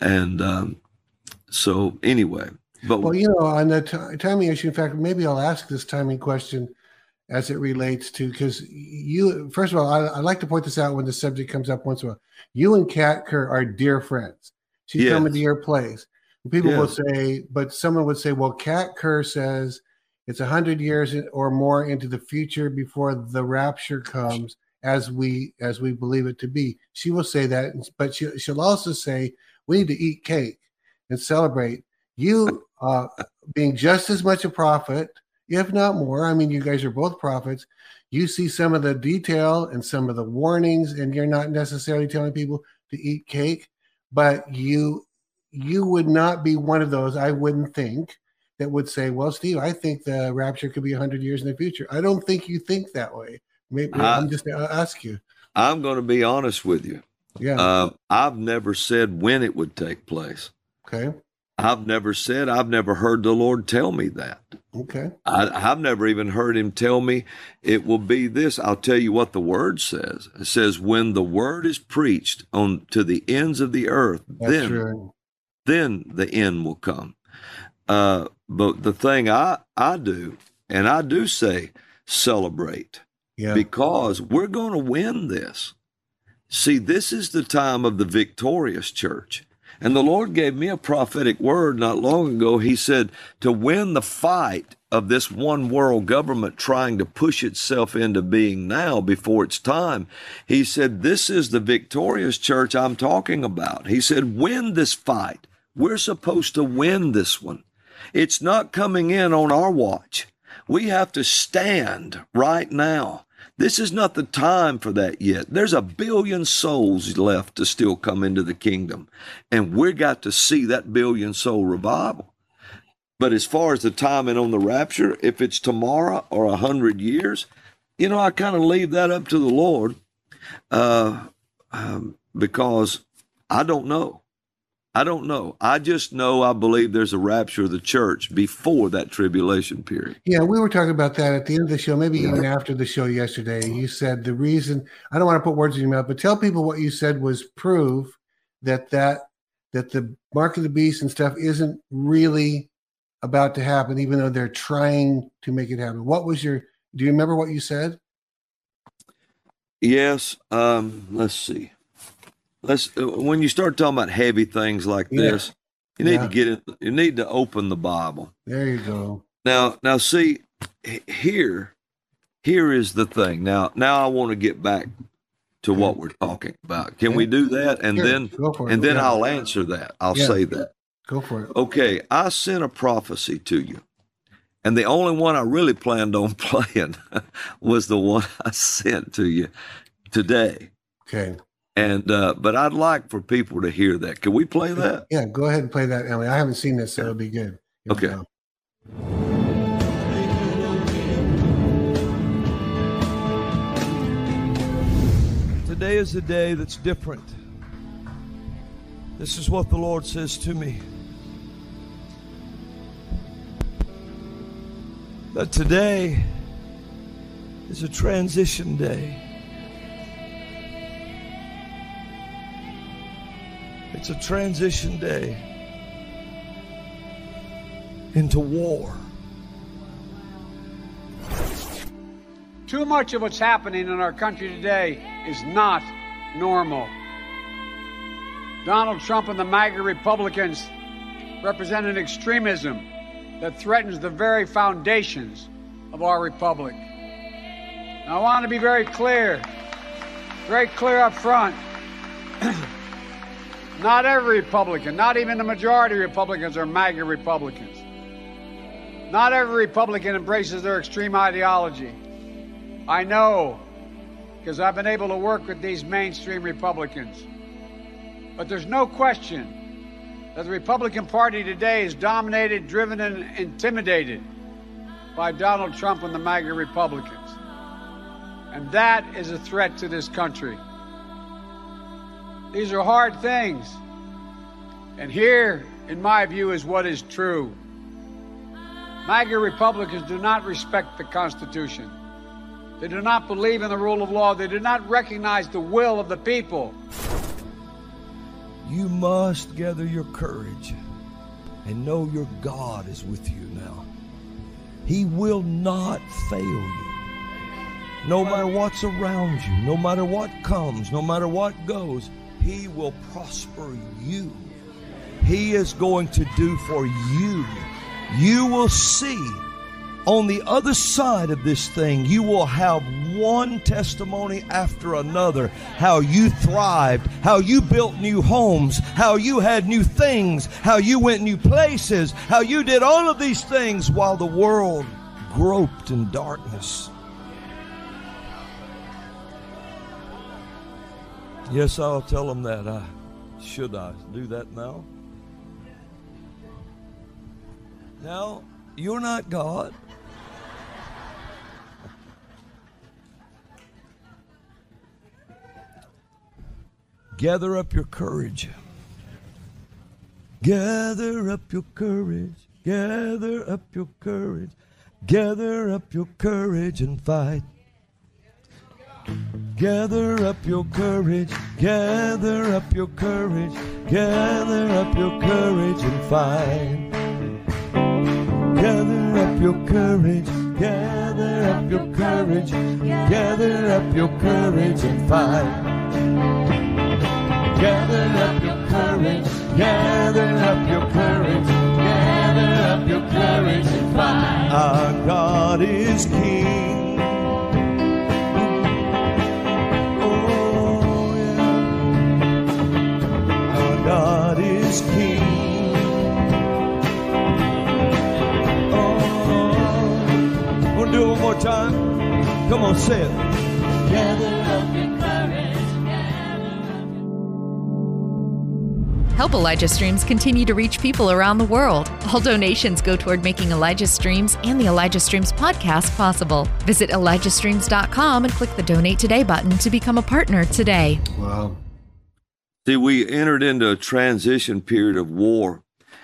And um, so, anyway, but well, you know, on the t- timing issue, in fact, maybe I'll ask this timing question as it relates to because you, first of all, I, I, like to point this out when the subject comes up once in a while. You and Kat Kerr are dear friends. She's yes. coming to your place. People yes. will say, but someone would say, well, Kat Kerr says it's a hundred years or more into the future before the rapture comes, as we as we believe it to be. She will say that, but she, she'll also say we need to eat cake and celebrate You uh, being just as much a prophet, if not more. I mean, you guys are both prophets. You see some of the detail and some of the warnings, and you're not necessarily telling people to eat cake, but you you would not be one of those. I wouldn't think that would say, "Well, Steve, I think the rapture could be hundred years in the future." I don't think you think that way. Maybe uh, I'm just uh, ask you. I'm going to be honest with you. Yeah. Uh, I've never said when it would take place. Okay. I've never said, I've never heard the Lord tell me that. Okay. I, have never even heard him tell me it will be this. I'll tell you what the word says. It says, when the word is preached on to the ends of the earth, That's then, then the end will come. Uh, but the thing I, I do, and I do say celebrate yeah. because we're going to win this. See, this is the time of the victorious church. And the Lord gave me a prophetic word not long ago. He said, to win the fight of this one world government trying to push itself into being now before its time, he said, this is the victorious church I'm talking about. He said, win this fight. We're supposed to win this one. It's not coming in on our watch. We have to stand right now. This is not the time for that yet. There's a billion souls left to still come into the kingdom. And we got to see that billion soul revival. But as far as the timing on the rapture, if it's tomorrow or a hundred years, you know, I kind of leave that up to the Lord uh, um, because I don't know. I don't know. I just know I believe there's a rapture of the church before that tribulation period. Yeah, we were talking about that at the end of the show, maybe yeah. even after the show yesterday. You said the reason I don't want to put words in your mouth, but tell people what you said was prove that that that the mark of the beast and stuff isn't really about to happen, even though they're trying to make it happen. What was your do you remember what you said? Yes. Um, let's see let's uh, when you start talking about heavy things like yeah. this, you need yeah. to get it. You need to open the Bible. There you go. Now, now, see here. Here is the thing. Now, now I want to get back to what we're talking about. Can yeah. we do that? And sure. then, and then I'll answer that. I'll say that. Go for it. Okay, I sent a prophecy to you. And the only one I really planned on playing was the one I sent to you today. Okay. And uh, but I'd like for people to hear that. Can we play that? Yeah, go ahead and play that, Emily. I haven't seen this, so it'll be good. Here okay. Today is a day that's different. This is what the Lord says to me. That today is a transition day. It's a transition day into war. Too much of what's happening in our country today is not normal. Donald Trump and the MAGA Republicans represent an extremism that threatens the very foundations of our republic. Now, I want to be very clear, very clear up front. Not every Republican, not even the majority of Republicans are MAGA Republicans. Not every Republican embraces their extreme ideology. I know because I've been able to work with these mainstream Republicans. But there's no question that the Republican Party today is dominated, driven, and intimidated by Donald Trump and the MAGA Republicans. And that is a threat to this country. These are hard things. And here, in my view, is what is true. MAGA Republicans do not respect the Constitution. They do not believe in the rule of law. They do not recognize the will of the people. You must gather your courage and know your God is with you now. He will not fail you. No matter what's around you, no matter what comes, no matter what goes, he will prosper you. He is going to do for you. You will see on the other side of this thing, you will have one testimony after another how you thrived, how you built new homes, how you had new things, how you went new places, how you did all of these things while the world groped in darkness. Yes, I'll tell them that. I, should I do that now? Now, you're not God. Gather up your courage. Gather up your courage. Gather up your courage. Gather up your courage and fight. Gather up your courage. Gather up your courage. Gather up your courage and fight. Gather up your courage. Gather up your courage. Gather up your courage and fight. Gather up your courage, gather up your courage, gather up your courage and fight. Our God is King. Is King. Oh, we'll do it one more time. Come on, say it. Gather up your Help Elijah Streams continue to reach people around the world. All donations go toward making Elijah Streams and the Elijah Streams podcast possible. Visit ElijahStreams.com and click the Donate Today button to become a partner today. Wow. See, we entered into a transition period of war,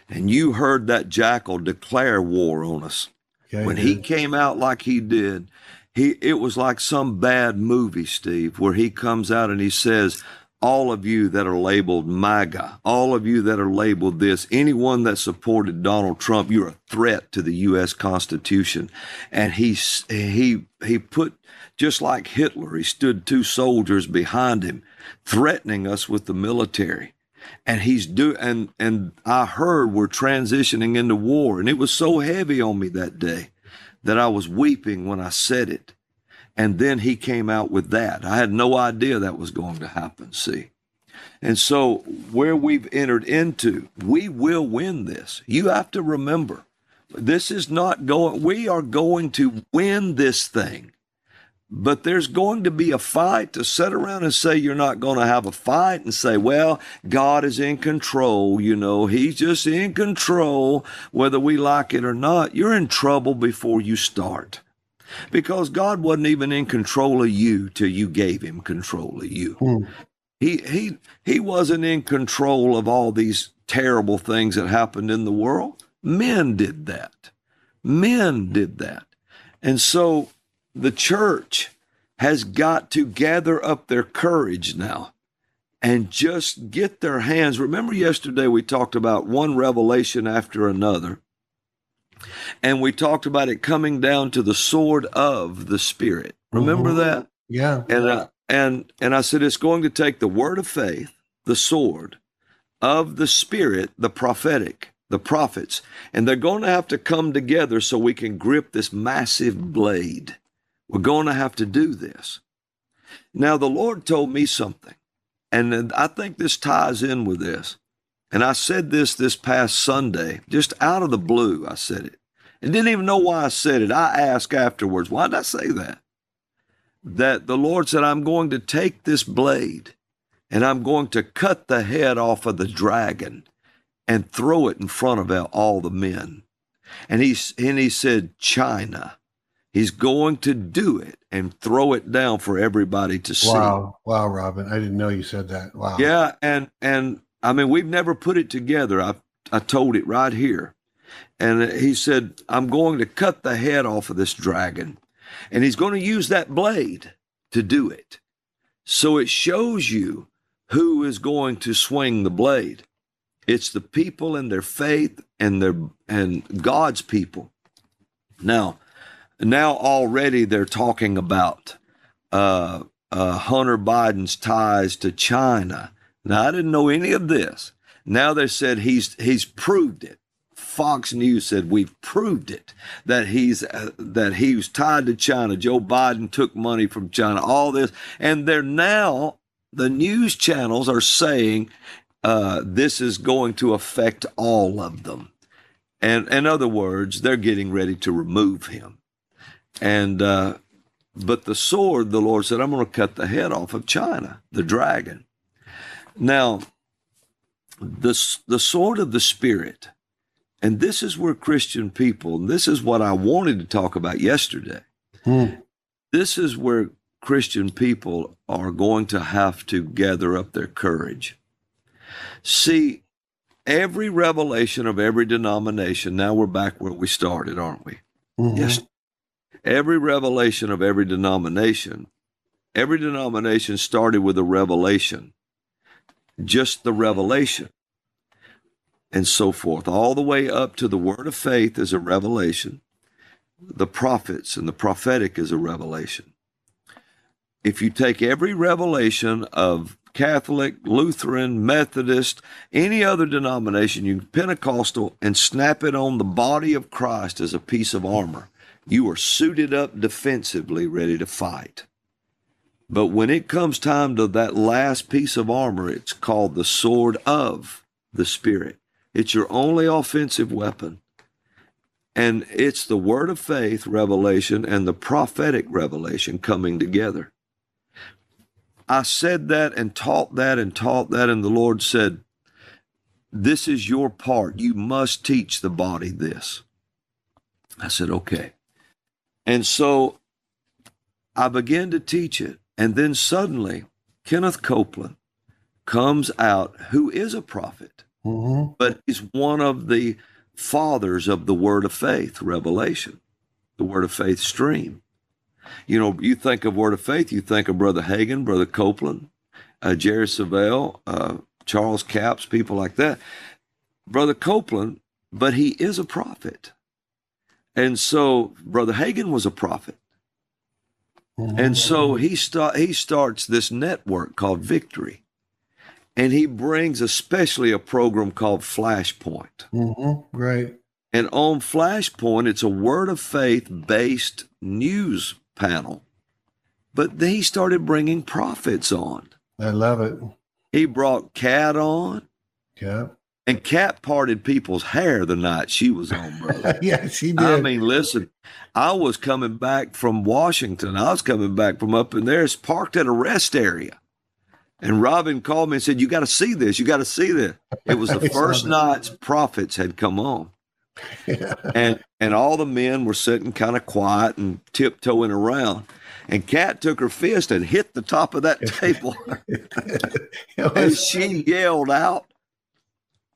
and you heard that jackal declare war on us. Yeah, when he he came out like he did, he it was like some bad movie, Steve, where he comes out and he says, all of you that are labeled MAGA, all of you that are labeled this, anyone that supported Donald Trump, you're a threat to the U.S. Constitution. And he he he put just like Hitler, he stood two soldiers behind him, threatening us with the military. And he's do and and I heard we're transitioning into war, and it was so heavy on me that day that I was weeping when I said it. And then he came out with that. I had no idea that was going to happen, see. And so, where we've entered into, we will win this. You have to remember, this is not going, we are going to win this thing. But there's going to be a fight to sit around and say you're not going to have a fight and say, well, God is in control. You know, He's just in control, whether we like it or not. You're in trouble before you start because God wasn't even in control of you till you gave him control of you. Hmm. He he he wasn't in control of all these terrible things that happened in the world. Men did that. Men did that. And so the church has got to gather up their courage now and just get their hands. Remember yesterday we talked about one revelation after another and we talked about it coming down to the sword of the spirit. Remember Mhm. that? Yeah. And uh, and and I said it's going to take the word of faith, the sword of the spirit, the prophetic, the prophets, and they're going to have to come together so we can grip this massive blade. We're going to have to do this. Now the Lord told me something, and I think this ties in with this. And I said this this past Sunday, just out of the blue. I said it, and didn't even know why I said it. I asked afterwards, why did I say that? that the Lord said, I'm going to take this blade and I'm going to cut the head off of the dragon and throw it in front of all the men. And he, and he said, China. He's going to do it and throw it down for everybody to see. Wow. Wow, Robin. I didn't know you said that. Wow. Yeah, and and I mean we've never put it together. I I told it right here. And he said, I'm going to cut the head off of this dragon. And he's going to use that blade to do it. So it shows you who is going to swing the blade. It's the people and their faith and their and God's people. Now, now already they're talking about uh, uh, Hunter Biden's ties to China. Now I didn't know any of this. Now they said he's he's proved it Fox News said we've proved it that he's uh, that he was tied to China. Joe Biden took money from China. All this, and they're now the news channels are saying uh, this is going to affect all of them. And in other words, they're getting ready to remove him. And uh, but the sword, the Lord said, I'm going to cut the head off of China, the dragon. Now, the, the sword of the Spirit, and this is where Christian people, and this is what I wanted to talk about yesterday. Hmm. This is where Christian people are going to have to gather up their courage. See, every revelation of every denomination, now we're back where we started, aren't we? Mm-hmm. Yes. Every revelation of every denomination, every denomination started with a revelation, just the revelation, and so forth. All the way up to the word of faith is a revelation, the prophets and the prophetic is a revelation. If you take every revelation of Catholic, Lutheran, Methodist, any other denomination, you Pentecostal, and snap it on the body of Christ as a piece of armor. You are suited up defensively, ready to fight. But when it comes time to that last piece of armor, it's called the sword of the Spirit. It's your only offensive weapon. And it's the word of faith revelation and the prophetic revelation coming together. I said that and taught that and taught that, and the Lord said, This is your part. You must teach the body this. I said, Okay. And so I began to teach it. And then suddenly, Kenneth Copeland comes out, who is a prophet, mm-hmm. but he's one of the fathers of the Word of Faith, Revelation, the Word of Faith stream. You know, you think of Word of Faith, you think of Brother Hagin, Brother Copeland, uh, Jerry Savelle, uh, Charles Capps, people like that. Brother Copeland, but he is a prophet. And so Brother Hagin was a prophet. And so he start he starts this network called Victory. And he brings especially a program called Flashpoint. Mm-hmm. Right. And on Flashpoint, it's a word of faith based news panel. But then he started bringing prophets on. I love it. He brought Kat on. Yeah. And Kat parted people's hair the night she was on, brother. yeah, she did. I mean, listen, I was coming back from Washington. I was coming back from up in there. It's parked at a rest area. And Robin called me and said, You got to see this. You got to see this. It was the first night's prophets had come on. and and all the men were sitting kind of quiet and tiptoeing around. And Kat took her fist and hit the top of that table. and she yelled out,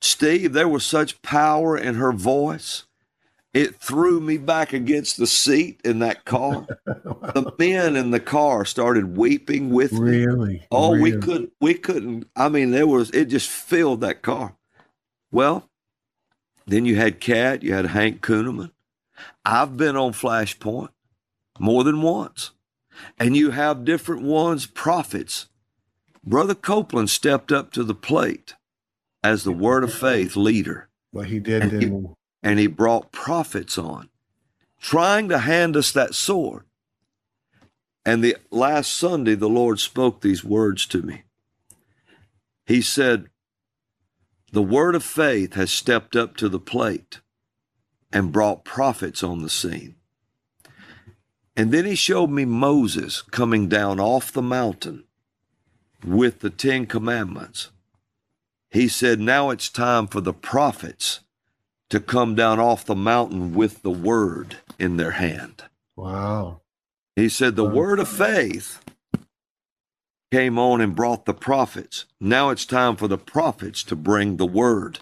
Steve, there was such power in her voice. It threw me back against the seat in that car. the men in the car started weeping with me. Really? Oh, really? we couldn't we couldn't I mean there was it just filled that car. Well, then you had Kat, you had Hank Kunneman. I've been on Flashpoint more than once. And you have different ones, prophets. Brother Copeland stepped up to the plate as the word of faith leader. Well, he did. And he, and he brought prophets on, trying to hand us that sword. And the last Sunday, the Lord spoke these words to me. He said, the word of faith has stepped up to the plate and brought prophets on the scene. And then he showed me Moses coming down off the mountain with the Ten Commandments. He said, Now it's time for the prophets to come down off the mountain with the word in their hand. Wow. He said, The wow. word of faith came on and brought the prophets. Now it's time for the prophets to bring the word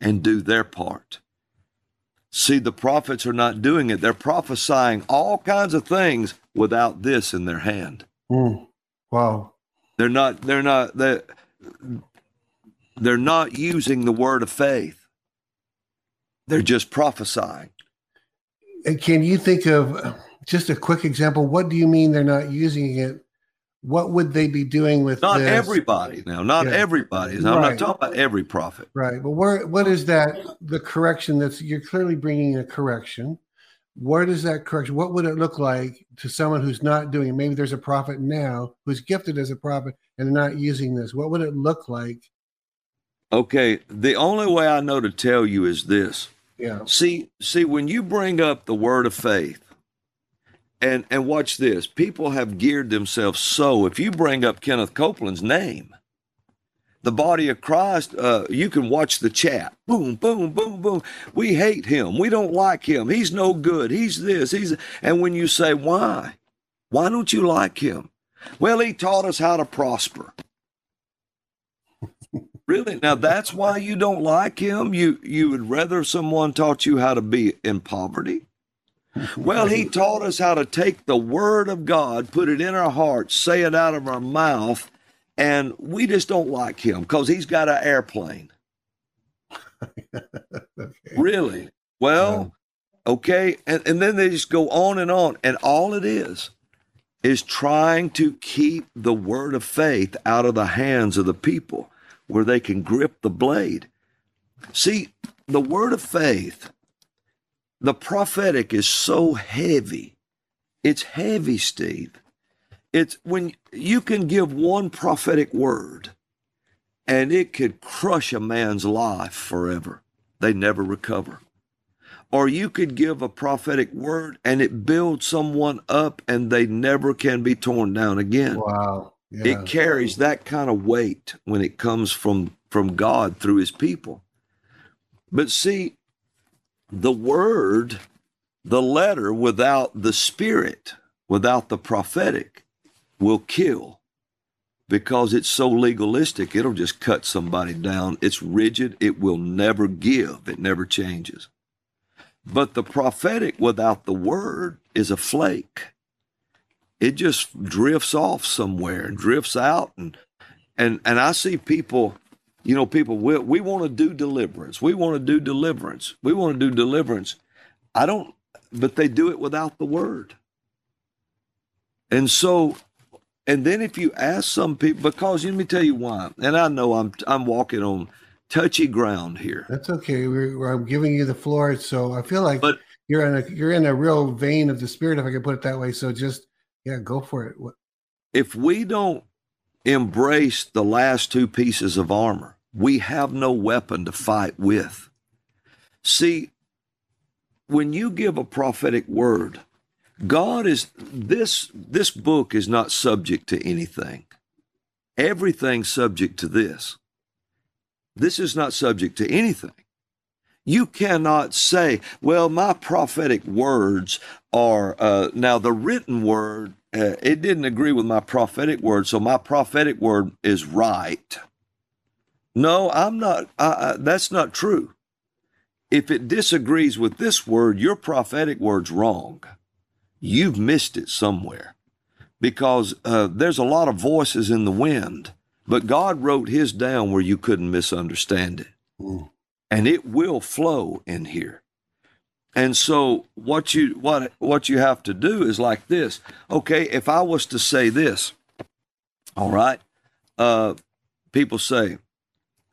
and do their part. See, the prophets are not doing it. They're prophesying all kinds of things without this in their hand. Mm. Wow. They're not, they're not, they're, they're not using the word of faith. They're just prophesying. And can you think of just a quick example? What do you mean they're not using it what would they be doing with not this? everybody now not Yeah. everybody i'm not talking about every prophet Right. But where what is that the correction that's you're clearly bringing a correction. Where does that correction what would it look like to someone who's not doing it? Maybe there's a prophet now who's gifted as a prophet and they're not using this. What would it look like? Okay the only way i know to tell you is this Yeah. See, see, when you bring up the word of faith, and and watch this, people have geared themselves so. If you bring up Kenneth Copeland's name, the body of Christ, uh, you can watch the chat. Boom, boom, boom, boom. We hate him. We don't like him. He's no good. He's this. He's and when you say why, why don't you like him? Well, he taught us how to prosper. Really? Now that's why you don't like him? You you would rather someone taught you how to be in poverty? Well, he taught us how to take the word of God, put it in our hearts, say it out of our mouth, and we just don't like him because he's got an airplane. Really? Well, okay. And, and then they just go on and on. And all it is is trying to keep the word of faith out of the hands of the people where they can grip the blade. See, the word of faith, the prophetic is so heavy. It's heavy, Steve. It's when you can give one prophetic word and it could crush a man's life forever. They never recover. Or you could give a prophetic word and it builds someone up and they never can be torn down again. Wow. Yeah. It carries that kind of weight when it comes from from God through his people. But see, the word, the letter without the spirit, without the prophetic will kill because it's so legalistic, it'll just cut somebody down. It's rigid, it will never give, it never changes. But the prophetic without the word is a flake. It just drifts off somewhere and drifts out and and and I see people, you know, people we, we want to do deliverance. We want to do deliverance. We want to do deliverance. I don't but they do it without the word. And so and then if you ask some people because let me tell you why. And I know I'm I'm walking on touchy ground here. That's okay. We're, we're- I'm giving you the floor, so I feel like But- you're in a you're in a real vein of the spirit, if I could put it that way. So just yeah, go for it. What, if we don't embrace the last two pieces of armor, we have no weapon to fight with. See, when you give a prophetic word, God is this this book is not subject to anything. Everything's subject to this. This is not subject to anything. You cannot say, well, my prophetic words are uh, now the written word, uh, it didn't agree with my prophetic word, so my prophetic word is right. No, I'm not, I, I, that's not true. If it disagrees with this word, your prophetic word's wrong. You've missed it somewhere because uh, there's a lot of voices in the wind, but God wrote his down where you couldn't misunderstand it Mm. And it will flow in here. And so what you what what you have to do is like this. Okay, if I was to say this, all right, uh, people say,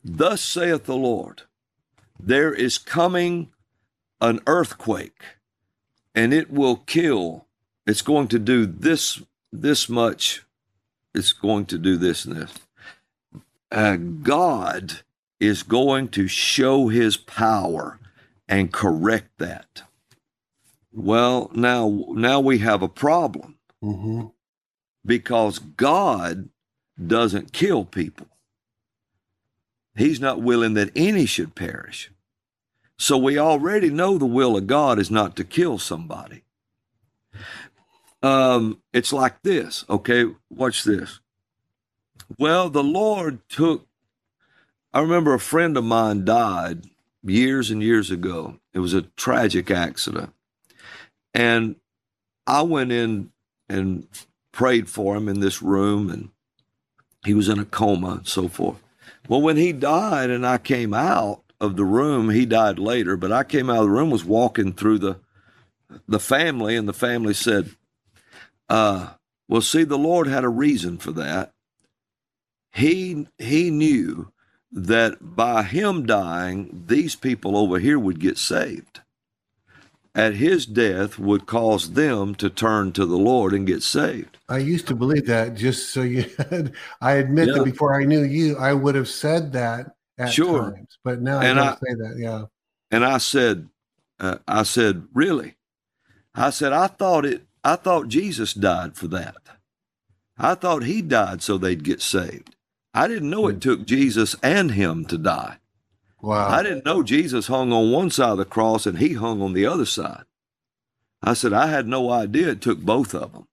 "Thus saith the Lord, there is coming an earthquake, and it will kill. It's going to do this this much. It's going to do this and this." Uh, God is going to show his power and correct that. Well, now now we have a problem hmm because God doesn't kill people. He's not willing that any should perish. So we already know the will of God is not to kill somebody. Um, it's like this, okay? Watch this. Well, the Lord took I remember a friend of mine died years and years ago. It was a tragic accident. And I went in and prayed for him in this room, and he was in a coma and so forth. Well, when he died and I came out of the room, he died later, but I came out of the room, was walking through the the family, and the family said, uh, Well, see, the Lord had a reason for that. He he knew that by him dying, these people over here would get saved. At his death would cause them to turn to the Lord and get saved. I used to believe that. Just so you, had, I admit Yeah. that before I knew you, I would have said that at Sure. times, but now I And don't I- say that. Yeah. And I said, uh, I said, really? I said, I thought it. I thought Jesus died for that. I thought he died so they'd get saved. I didn't know it took Jesus and him to die. Wow. I didn't know Jesus hung on one side of the cross and he hung on the other side. I said, I had no idea it took both of them.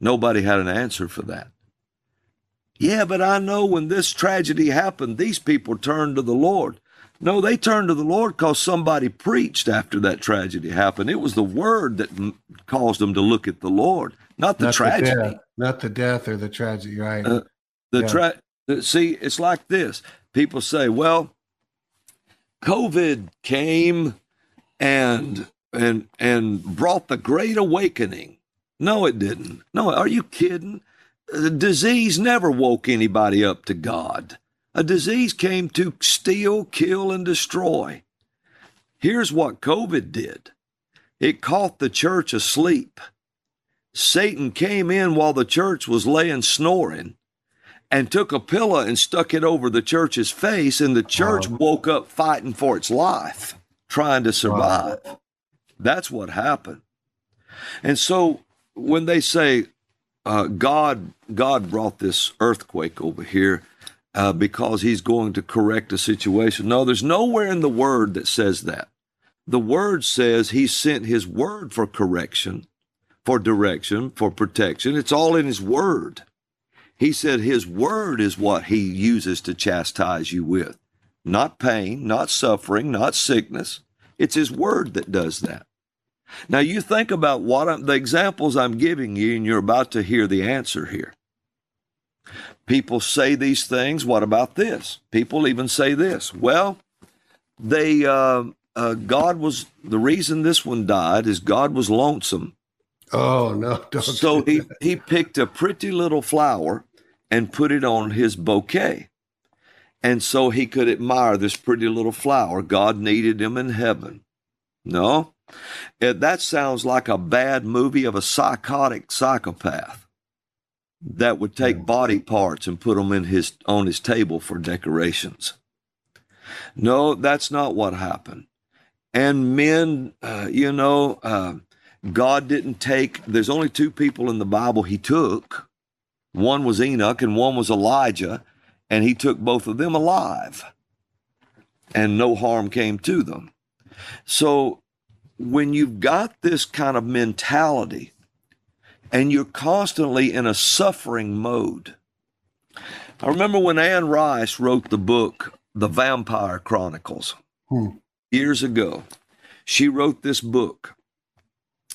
Nobody had an answer for that. Yeah, but I know when this tragedy happened, these people turned to the Lord. No, they turned to the Lord because somebody preached after that tragedy happened. It was the word that m- caused them to look at the Lord, not the not tragedy. The death, not the death or the tragedy, right? Uh, The Yeah. tra- the- see, it's like this. People say, "Well, COVID came and and and brought the great awakening." No, it didn't. No, are you kidding? The disease never woke anybody up to God. A disease came to steal, kill, and destroy. Here's what COVID did. It caught the church asleep. Satan came in while the church was laying snoring and took a pillow and stuck it over the church's face, and the church Wow. woke up fighting for its life, trying to survive. That's what happened. And so when they say uh, God, God brought this earthquake over here uh, because He's going to correct a situation, no, there's nowhere in the Word that says that. The Word says He sent His Word for correction, for direction, for protection. It's all in His Word. He said his word is what he uses to chastise you with. Not pain, not suffering, not sickness. It's his word that does that. Now you think about what I'm, the examples I'm giving you, and you're about to hear the answer here. People say these things. What about this? People even say this. Well, they uh, uh, God was the reason this one died is God was lonesome oh no! Don't so he, he picked a pretty little flower and put it on his bouquet. And so he could admire this pretty little flower. God needed him in heaven. No, Eh, that sounds like a bad movie of a psychotic psychopath that would take body parts and put them in his on his table for decorations. No, that's not what happened. And men, uh, you know, uh, God didn't take, there's only two people in the Bible he took. One was Enoch and one was Elijah, and he took both of them alive, and no harm came to them. So when you've got this kind of mentality and you're constantly in a suffering mode, I remember when Anne Rice wrote the book, The Vampire Chronicles, Hmm. years ago. She wrote this book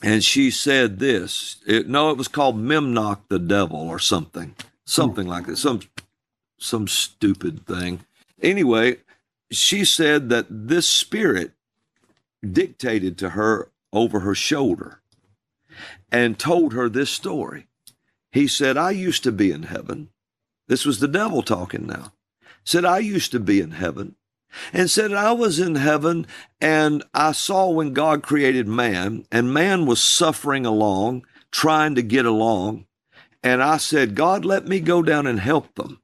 and she said this. It, no, it was called Memnoch the Devil or something, something like that, some some stupid thing. Anyway, she said that this spirit dictated to her over her shoulder and told her this story. He said, "I used to be in heaven." This was the devil talking now. Said, "I used to be in heaven." And said, I was in heaven and I saw when God created man, and man was suffering along, trying to get along. And I said, God, let me go down and help them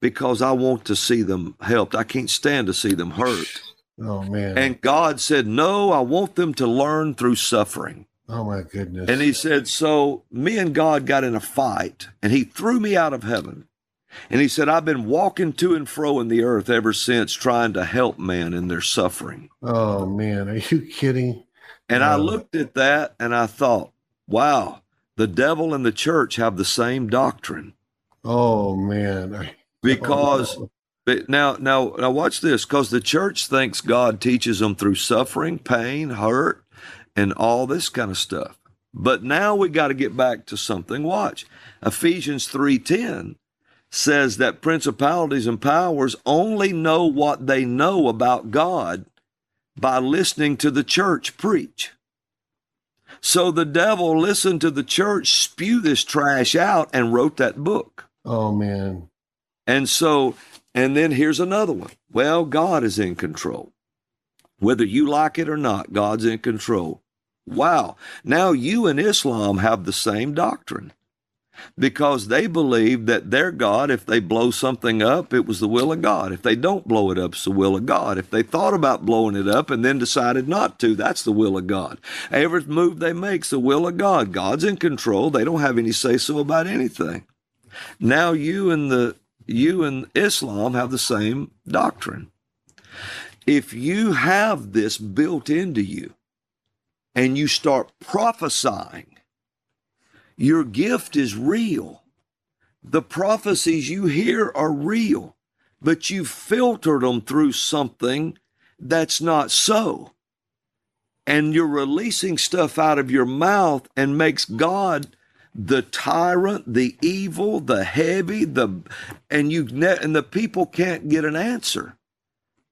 because I want to see them helped. I can't stand to see them hurt. Oh man! And God said, No, I want them to learn through suffering. oh my goodness! And he said, So me and God got in a fight, and he threw me out of heaven. And he said, I've been walking to and fro in the earth ever since, trying to help man in their suffering. oh man! Are you kidding? And I looked at that and I thought, wow, the devil and the church have the same doctrine. Oh man! Because Oh, but now, now, now, watch this. Because the church thinks God teaches them through suffering, pain, hurt, and all this kind of stuff. But now we got to get back to something. Watch, Ephesians three ten says that principalities and powers only know what they know about God by listening to the church preach. So the devil listened to the church spew this trash out and wrote that book. Oh, man. And so, and then here's another one. Well, God is in control. Whether you like it or not, God's in control. Wow. Now you and Islam have the same doctrine because they believe that their God, if they blow something up, it was the will of God. If they don't blow it up, it's the will of God. If they thought about blowing it up and then decided not to, that's the will of God. Every move they make's the will of God. God's in control. They don't have any say so about anything. Now you and the you and Islam have the same doctrine. If you have this built into you and you start prophesying your gift is real. The prophecies you hear are real, but you've filtered them through something that's not so. And you're releasing stuff out of your mouth and makes God the tyrant, the evil, the heavy, the and you and the people can't get an answer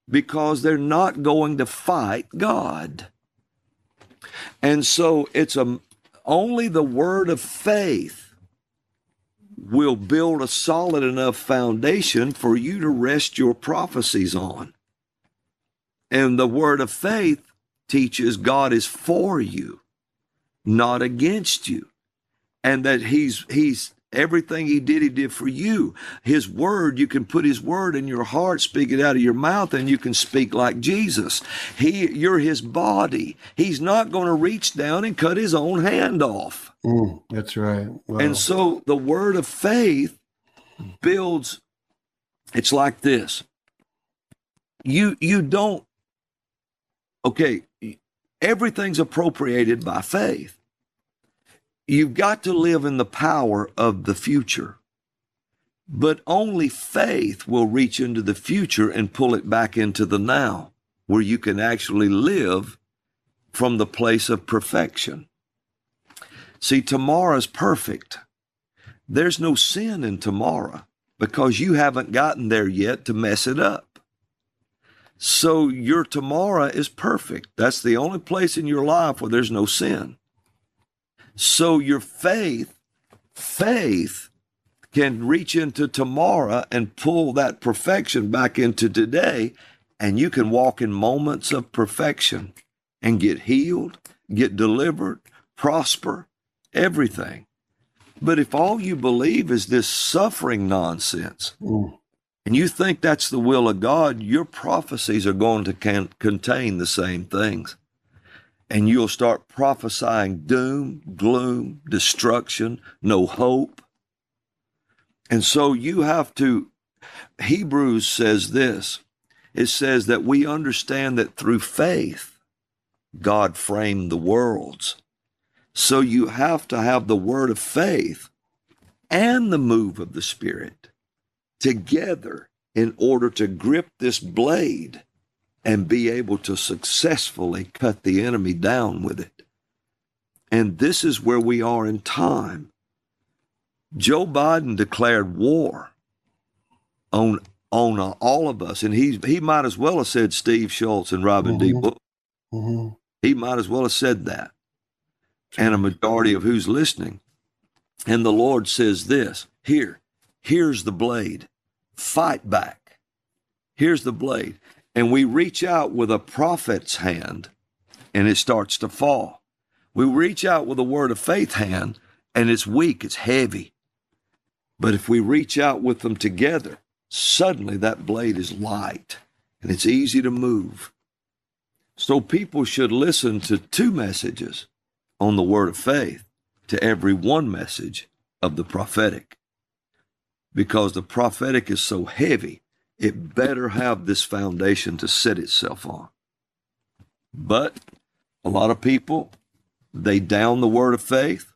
because they're not going to fight God. And so it's a only the word of faith will build a solid enough foundation for you to rest your prophecies on. And the word of faith teaches God is for you, not against you. And that he's he's Everything he did, he did for you. His word, you can put his word in your heart, speak it out of your mouth, and you can speak like Jesus. He, you're his body. He's not going to reach down and cut his own hand off. Mm, that's right. Wow. And so the word of faith builds. It's like this. You you don't. Okay, everything's appropriated by faith. You've got to live in the power of the future. But only faith will reach into the future and pull it back into the now, where you can actually live from the place of perfection. See, tomorrow's perfect. There's no sin in tomorrow because you haven't gotten there yet to mess it up. So your tomorrow is perfect. That's the only place in your life where there's no sin. So your faith, faith can reach into tomorrow and pull that perfection back into today, and you can walk in moments of perfection and get healed, get delivered, prosper, everything. But if all you believe is this suffering nonsense, mm. and you think that's the will of God, your prophecies are going to can- contain the same things and you'll start prophesying doom, gloom, destruction, no hope. And so you have to, Hebrews says this it says that we understand that through faith, God framed the worlds. So you have to have the word of faith and the move of the Spirit together in order to grip this blade and be able to successfully cut the enemy down with it. And this is where we are in time. Joe Biden declared war on on uh, all of us, and he he might as well have said Steve Shultz and Robin mm-hmm. D. Bullock. Mm-hmm. He might as well have said that, and a majority of who's listening. And the Lord says this: Here, here's the blade. Fight back. Here's the blade and we reach out with a prophet's hand and it starts to fall. We reach out with a word of faith hand and it's weak, it's heavy. But if we reach out with them together, suddenly that blade is light and it's easy to move. So people should listen to two messages on the word of faith to every one message of the prophetic because the prophetic is so heavy it better have this foundation to set itself on. But a lot of people, they down the word of faith,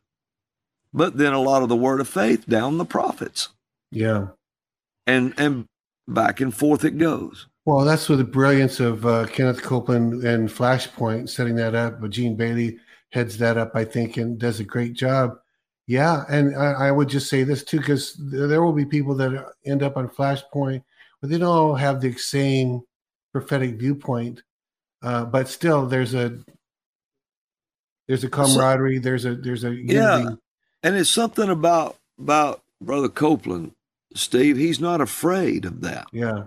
but then a lot of the word of faith down the prophets. Yeah. And and back and forth it goes. Well, that's with the brilliance of uh, Kenneth Copeland and Flashpoint setting that up. But Gene Bailey heads that up, I think, and does a great job. Yeah, and I, I would just say this too, because there will be people that end up on Flashpoint but they don't all have the same prophetic viewpoint. Uh, but still, there's a there's a camaraderie. So, there's a there's a unity. yeah, and it's something about about Brother Copeland, Steve. He's not afraid of that. Yeah,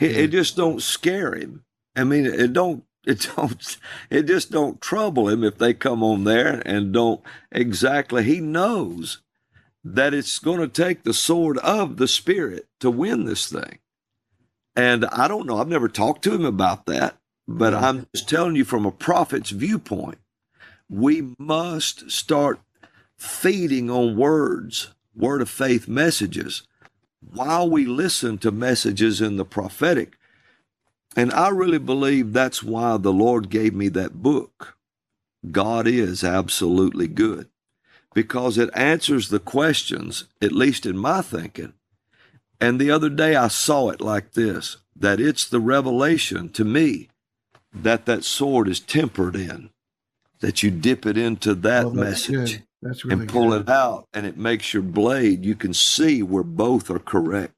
it, it just don't scare him. I mean, it don't it don't it just don't trouble him if they come on there and don't exactly he knows that it's going to take the sword of the spirit to win this thing and i don't know i've never talked to him about that but i'm just telling you from a prophet's viewpoint we must start feeding on words word of faith messages while we listen to messages in the prophetic and I really believe that's why the Lord gave me that book. God is absolutely good because it answers the questions, at least in my thinking. And the other day I saw it like this that it's the revelation to me that that sword is tempered in, that you dip it into that oh, message really and pull good. it out, and it makes your blade, you can see where both are correct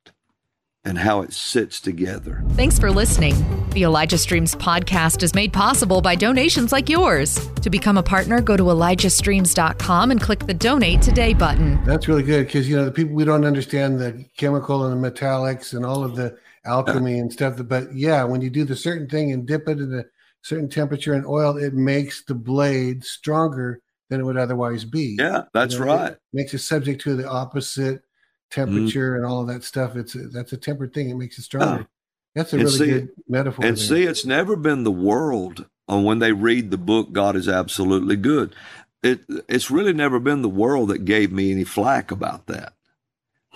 and how it sits together. Thanks for listening. The Elijah Streams podcast is made possible by donations like yours. To become a partner, go to ElijahStreams.com and click the donate today button. That's really good because, you know, the people, we don't understand the chemical and the metallics and all of the alchemy and stuff. But yeah, when you do the certain thing and dip it in a certain temperature and oil, it makes the blade stronger than it would otherwise be. Yeah, that's you know, right. makes it subject to the opposite. Temperature mm-hmm. and all of that stuff. It's a, that's a tempered thing. It makes it stronger. That's a really see, good metaphor. And there. see, it's never been the world on when they read the book. God is absolutely good. It it's really never been the world that gave me any flack about that.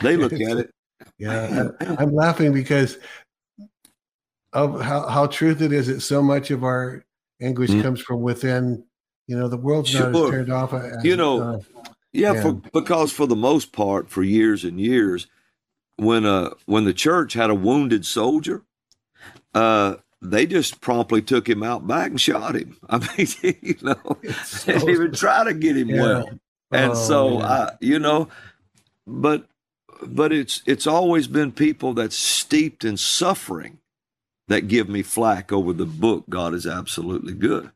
They look at it. Yeah, I'm laughing because of how how truth it is that so much of our anguish mm-hmm. comes from within. You know, the world's not as turned off. As, you know, uh, yeah, for, because for the most part, for years and years, when uh when the church had a wounded soldier, uh, they just promptly took him out back and shot him. I mean, you know, so, they even try to get him yeah. well. And oh, so, I, you know, but but it's it's always been people that's steeped in suffering that give me flack over the book. God is absolutely good.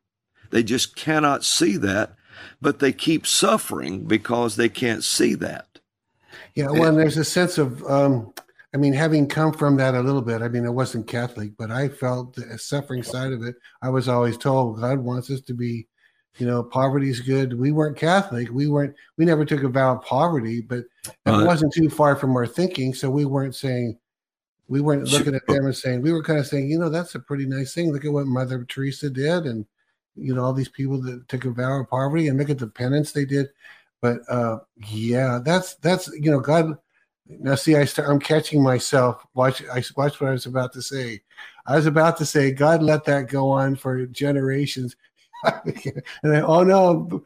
They just cannot see that but they keep suffering because they can't see that. Yeah, well, and there's a sense of, um, I mean, having come from that a little bit, I mean, I wasn't Catholic, but I felt the suffering side of it. I was always told God wants us to be, you know, poverty's good. We weren't Catholic. We weren't, we never took a vow of poverty, but it uh, wasn't too far from our thinking. So we weren't saying, we weren't looking at them and saying, we were kind of saying, you know, that's a pretty nice thing. Look at what Mother Teresa did. And, you know all these people that took a vow of poverty and look at the penance they did. But uh yeah that's that's you know god now see i start i'm catching myself. Watch i watch what i was about to say. I was about to say god let that go on for generations. And I, oh no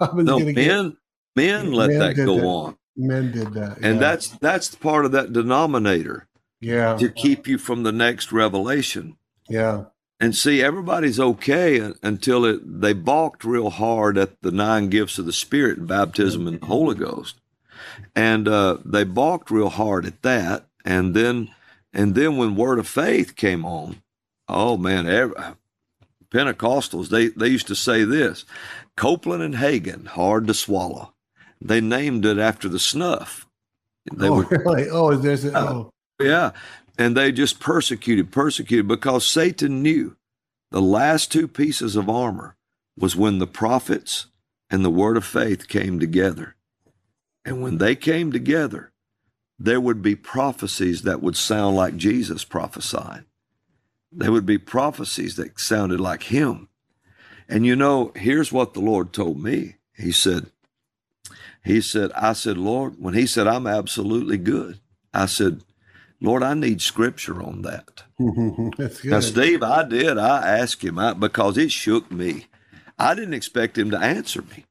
no men get, men let men that go that. on. Men did that and that's that's part of that denominator yeah. to keep you from the next revelation. Yeah and see, everybody's okay until it, they balked real hard at the nine gifts of the Spirit baptism and the Holy Ghost, and uh, they balked real hard at that. And then, and then when Word of Faith came on, oh man, every, Pentecostals they they used to say this: Copeland and Hagin, hard to swallow. They named it after the snuff. They oh, were, really? Oh, there's a, oh. yeah and they just persecuted, persecuted because Satan knew the last two pieces of armor was when the prophets and the word of faith came together. And when they came together, there would be prophecies that would sound like Jesus prophesied. There would be prophecies that sounded like him. And you know, here's what the Lord told me. He said, He said, I said, Lord, when He said, I'm absolutely good, I said, Lord, I need scripture on that. That's good. Now, Steve, I did. I asked him I, because it shook me. I didn't expect him to answer me.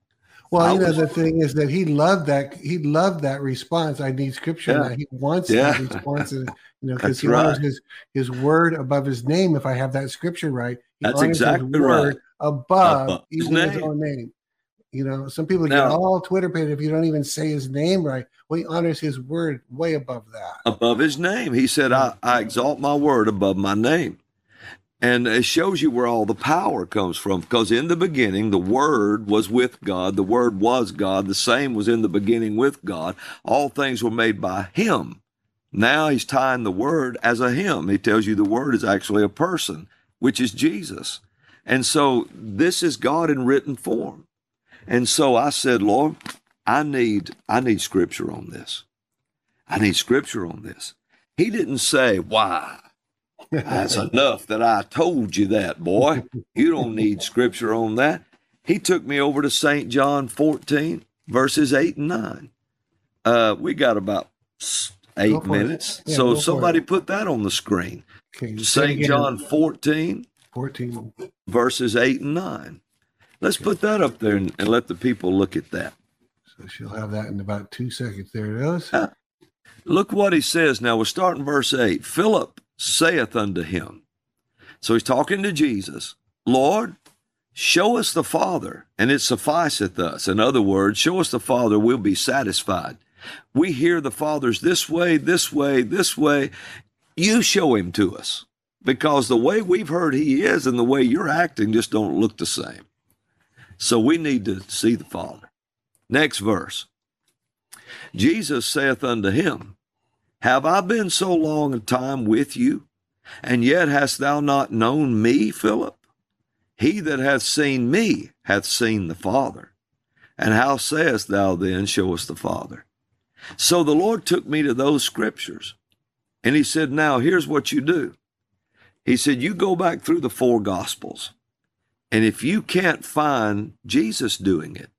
Well, I you know, was, the thing is that he loved that. He loved that response. I need scripture. Yeah. He wants yeah. that response. you know, because he right. honors his, his word above his name. If I have that scripture right, he That's exactly right. Above, above his, even his own name. You know, some people now, get all Twitter paid if you don't even say his name right. Well, he honors his word way above that. Above his name. He said, I, mm. I exalt my word above my name. And it shows you where all the power comes from. Because in the beginning, the Word was with God. The Word was God. The same was in the beginning with God. All things were made by Him. Now he's tying the Word as a Him. He tells you the Word is actually a person, which is Jesus. And so this is God in written form. And so I said, Lord, I need I need scripture on this. I need scripture on this. He didn't say, Why? That's enough that I told you that, boy. You don't need scripture on that. He took me over to St. John 14, verses 8 and 9. Uh, we got about eight minutes. Yeah, so somebody put that on the screen. St. John 14, 14, verses 8 and 9. Let's put that up there and, and, let the people look at that. So she'll have that in about two seconds. There it is. Uh, look what he says now. We're starting verse 8. Philip saith unto him. So he's talking to Jesus, Lord, show us the Father, and it sufficeth us. In other words, show us the Father, we'll be satisfied. We hear the Father's this way, this way, this way. You show him to us because the way we've heard he is and the way you're acting just don't look the same. So we need to see the Father. Next verse. Jesus saith unto him, Have I been so long a time with you, and yet hast thou not known me, Philip? He that hath seen me hath seen the Father. And how sayest thou then, Show us the Father? So the Lord took me to those scriptures, and He said, Now here's what you do. He said, You go back through the four Gospels and if you can't find Jesus doing it,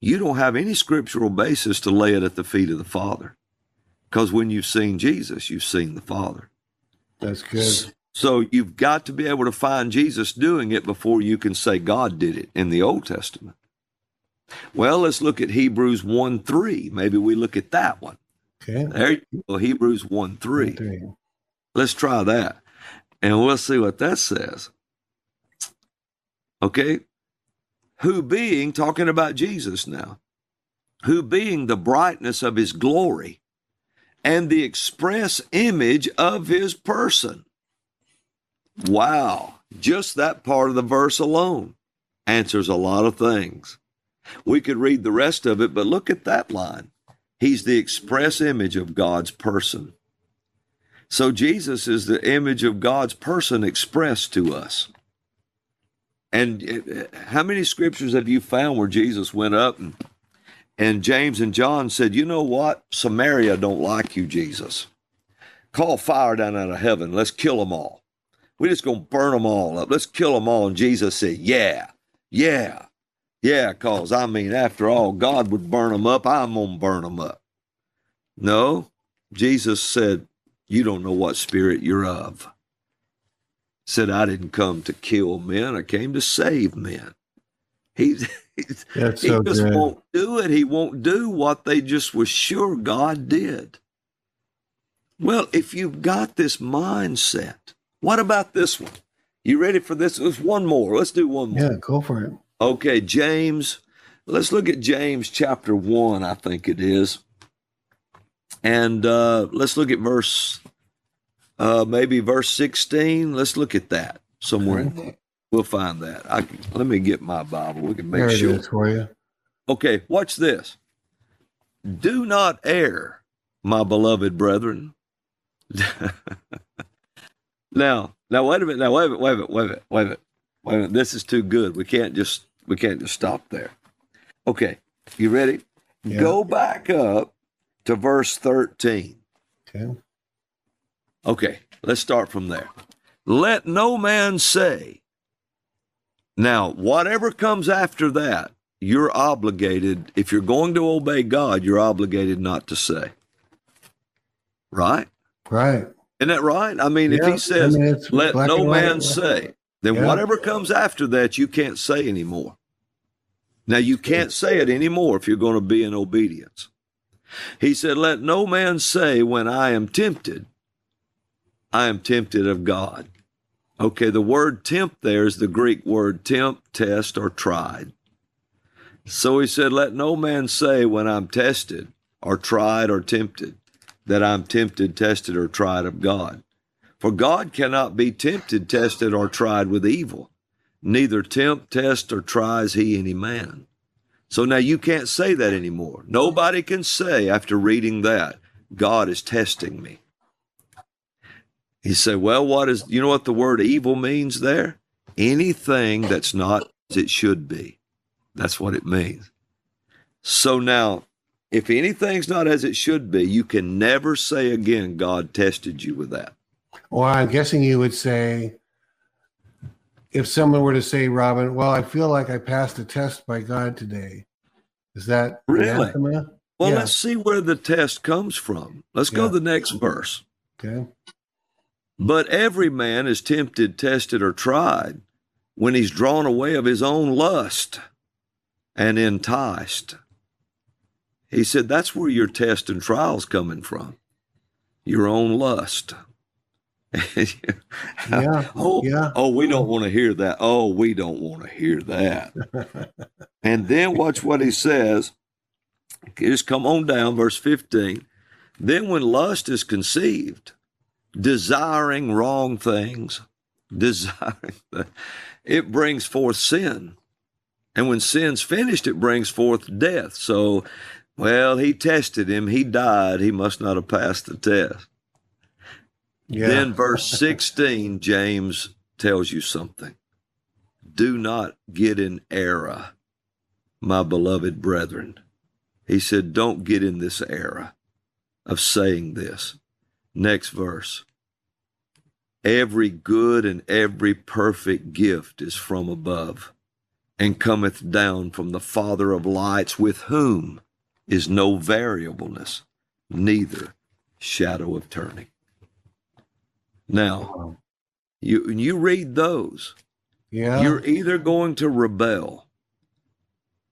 you don't have any scriptural basis to lay it at the feet of the Father. Because when you've seen Jesus, you've seen the Father. That's good. So you've got to be able to find Jesus doing it before you can say God did it in the Old Testament. Well, let's look at Hebrews 1 3. Maybe we look at that one. Okay. There you go, Hebrews 1 3. 1, 3. Let's try that. And we'll see what that says. Okay? Who being, talking about Jesus now, who being the brightness of his glory and the express image of his person. Wow, just that part of the verse alone answers a lot of things. We could read the rest of it, but look at that line. He's the express image of God's person. So Jesus is the image of God's person expressed to us. And uh, how many scriptures have you found where Jesus went up and, and James and John said, You know what? Samaria don't like you, Jesus. Call fire down out of heaven. Let's kill them all. We're just going to burn them all up. Let's kill them all. And Jesus said, Yeah, yeah, yeah, because I mean, after all, God would burn them up. I'm going to burn them up. No, Jesus said, You don't know what spirit you're of said, I didn't come to kill men, I came to save men. He, he just good. won't do it. He won't do what they just were sure God did. Well, if you've got this mindset, what about this one? You ready for this? Let's one more. Let's do one more. Yeah, go for it. Okay, James. Let's look at James chapter 1, I think it is. And uh, let's look at verse uh, maybe verse 16. Let's look at that somewhere. We'll find that. I can, let me get my Bible. We can make there sure. for you. Okay, watch this. Do not err, my beloved brethren. now, now wait a minute. Now wait a minute. Wait a minute. Wait a minute. Wait a minute. Wait a minute. This is too good. We can't just we can't just stop there. Okay, you ready? Yeah. Go back up to verse thirteen. Okay. Okay, let's start from there. Let no man say. Now, whatever comes after that, you're obligated, if you're going to obey God, you're obligated not to say. Right? Right. Isn't that right? I mean, yeah, if he says, I mean, let no man white. say, then yeah. whatever comes after that, you can't say anymore. Now, you can't say it anymore if you're going to be in obedience. He said, Let no man say, when I am tempted, I am tempted of God. Okay, the word tempt there is the Greek word tempt, test, or tried. So he said, Let no man say when I'm tested, or tried, or tempted, that I'm tempted, tested, or tried of God. For God cannot be tempted, tested, or tried with evil. Neither tempt, test, or tries he any man. So now you can't say that anymore. Nobody can say after reading that, God is testing me. He said, Well, what is, you know what the word evil means there? Anything that's not as it should be. That's what it means. So now, if anything's not as it should be, you can never say again, God tested you with that. Well, I'm guessing you would say, if someone were to say, Robin, well, I feel like I passed a test by God today. Is that really? Anathema? Well, yeah. let's see where the test comes from. Let's yeah. go to the next verse. Okay. But every man is tempted, tested, or tried when he's drawn away of his own lust and enticed. He said that's where your test and trial's coming from. Your own lust. yeah. oh, yeah. oh, we don't want to hear that. Oh, we don't want to hear that. and then watch what he says. Just come on down, verse 15. Then when lust is conceived, desiring wrong things, desiring, it brings forth sin. And when sin's finished, it brings forth death. So, well, he tested him, he died, he must not have passed the test. Yeah. Then, verse 16, James tells you something. Do not get in error, my beloved brethren. He said, Don't get in this error of saying this. Next verse. Every good and every perfect gift is from above and cometh down from the Father of lights, with whom is no variableness, neither shadow of turning. Now, you you read those, yeah. you're either going to rebel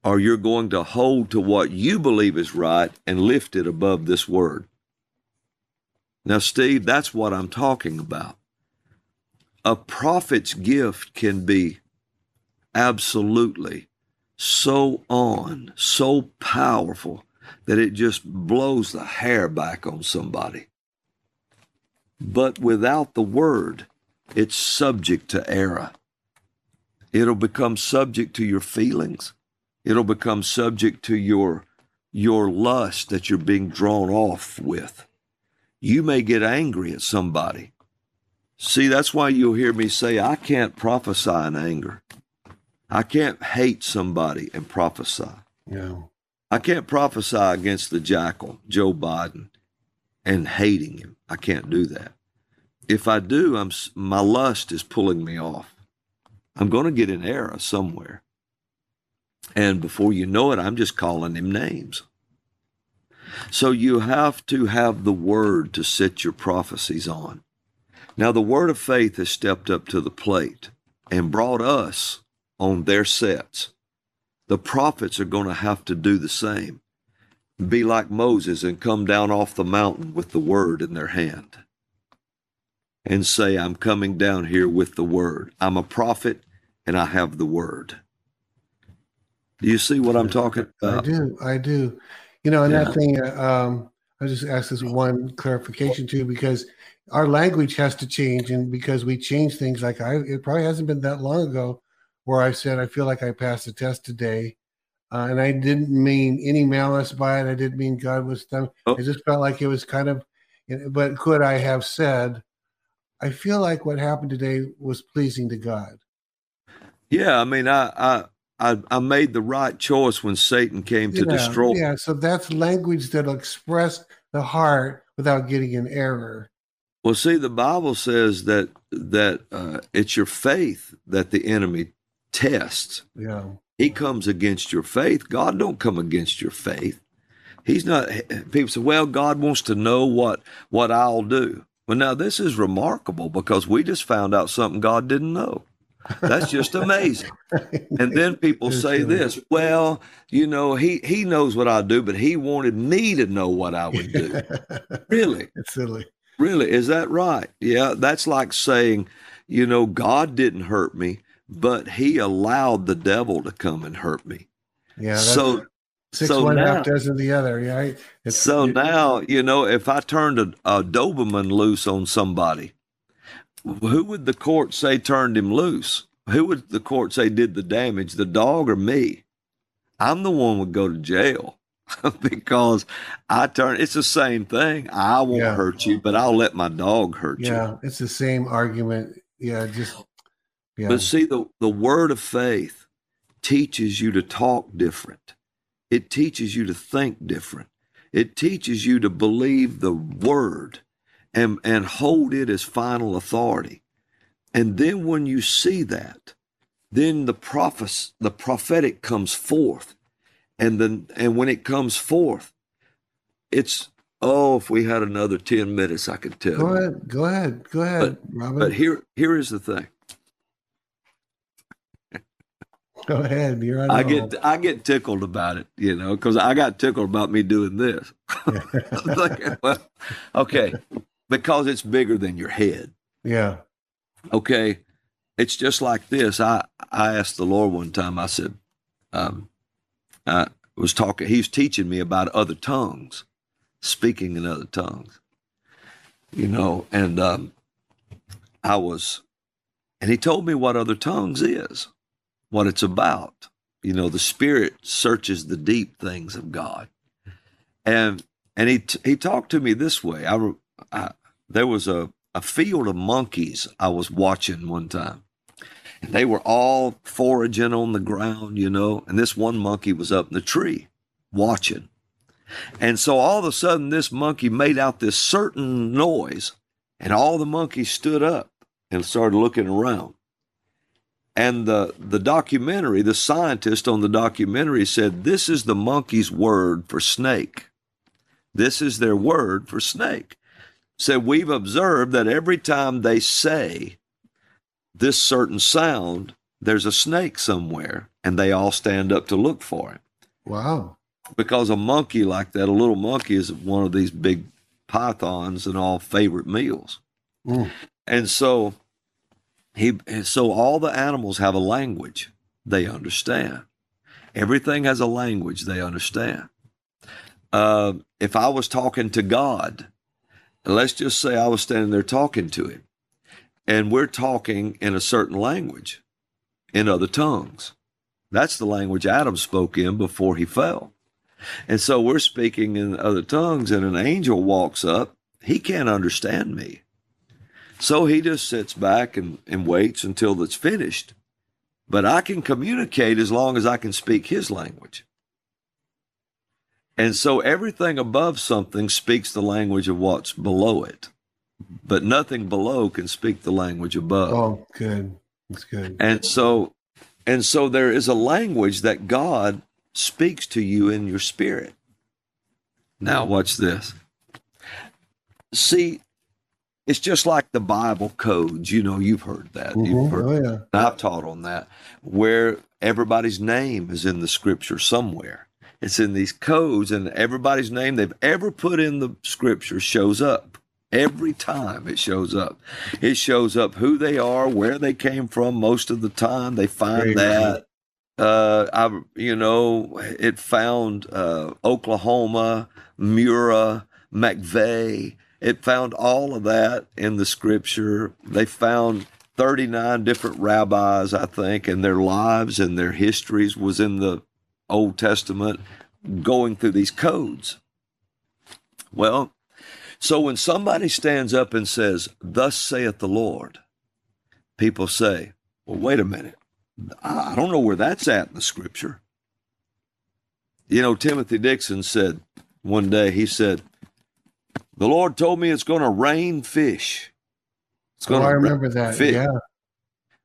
or you're going to hold to what you believe is right and lift it above this word. Now, Steve, that's what I'm talking about. A prophet's gift can be absolutely so on, so powerful that it just blows the hair back on somebody. But without the word, it's subject to error. It'll become subject to your feelings. It'll become subject to your your lust that you're being drawn off with. You may get angry at somebody. See, that's why you'll hear me say, I can't prophesy in anger. I can't hate somebody and prophesy. No. I can't prophesy against the jackal, Joe Biden, and hating him. I can't do that. If I do, I'm my lust is pulling me off. I'm going to get in error somewhere. And before you know it, I'm just calling him names. So you have to have the word to set your prophecies on. Now, the word of faith has stepped up to the plate and brought us on their sets. The prophets are going to have to do the same. Be like Moses and come down off the mountain with the word in their hand and say, I'm coming down here with the word. I'm a prophet and I have the word. Do you see what I'm talking about? I do. I do. You know, and yeah. that thing, um, I just ask this one clarification too, because our language has to change. And because we change things, like I, it probably hasn't been that long ago where I said, I feel like I passed the test today. Uh, and I didn't mean any malice by it. I didn't mean God was them. Oh. I just felt like it was kind of, but could I have said, I feel like what happened today was pleasing to God? Yeah. I mean, I, I, I, I made the right choice when Satan came to yeah, destroy. Yeah. So that's language that'll express the heart without getting an error. Well, see, the Bible says that that uh, it's your faith that the enemy tests. Yeah. He comes against your faith. God don't come against your faith. He's not people say, well, God wants to know what what I'll do. Well, now this is remarkable because we just found out something God didn't know. That's just amazing. and then people say this, well, you know, he he knows what I do, but he wanted me to know what I would do. really? It's silly. Really? Is that right? Yeah, that's like saying, you know, God didn't hurt me but he allowed the devil to come and hurt me. Yeah. so six so one now, half dozen the other. Right. It's, so now you know if I turned a, a Doberman loose on somebody, who would the court say turned him loose? Who would the court say did the damage, the dog or me? I'm the one would go to jail because I turn. It's the same thing. I won't Yeah. hurt you, but I'll let my dog hurt you. Yeah, it's the same argument. Yeah, just yeah. But see, the, the word of faith teaches you to talk different. It teaches you to think different. It teaches you to believe the word and, and hold it as final authority. And then when you see that, then the prophes- the prophetic comes forth. And then and when it comes forth, it's oh, if we had another 10 minutes, I could tell Go ahead. Go ahead. Go ahead, Robin. But here here is the thing. Go ahead. You're on. I get I get tickled about it, you know, because I got tickled about me doing this. Like, well, okay, because it's bigger than your head. Yeah. Okay, it's just like this. I I asked the Lord one time. I said, um, I was talking. He was teaching me about other tongues, speaking in other tongues, you know, and um, I was, and he told me what other tongues is, what it's about. You know, the Spirit searches the deep things of God, and and he t- he talked to me this way. I, I there was a a field of monkeys I was watching one time. And they were all foraging on the ground, you know, and this one monkey was up in the tree watching. And so all of a sudden, this monkey made out this certain noise, and all the monkeys stood up and started looking around. And the, the documentary, the scientist on the documentary said, This is the monkey's word for snake. This is their word for snake said we've observed that every time they say this certain sound, there's a snake somewhere, and they all stand up to look for it. Wow. Because a monkey like that, a little monkey, is one of these big pythons and all favorite meals. Mm. And so he so all the animals have a language they understand. Everything has a language they understand. Uh, if I was talking to God, let's just say I was standing there talking to him, and we're talking in a certain language, in other tongues. That's the language Adam spoke in before he fell. And so we're speaking in other tongues, and an angel walks up. He can't understand me. So he just sits back and, and waits until it's finished. But I can communicate as long as I can speak his language. And so everything above something speaks the language of what's below it. But nothing below can speak the language above. Oh, good. That's good. And so and so there is a language that God speaks to you in your spirit. Now watch this. See, it's just like the Bible codes. You know, you've heard that. You've Mhm. heard Oh, yeah. I've taught on that, where everybody's name is in the scripture somewhere. It's in these codes, and everybody's name they've ever put in the scripture shows up. Every time it shows up, it shows up who they are, where they came from. Most of the time, they find Very that. Uh, I, you know, it found uh, Oklahoma, Murrah, McVeigh. It found all of that in the scripture. They found 39 different rabbis, I think, and their lives and their histories was in the Old Testament going through these codes. Well, so when somebody stands up and says, Thus saith the Lord, people say, Well, wait a minute. I don't know where that's at in the scripture. You know, Timothy Dixon said one day, he said, The Lord told me it's going to rain fish. It's Oh, gonna I remember that. fish. Yeah.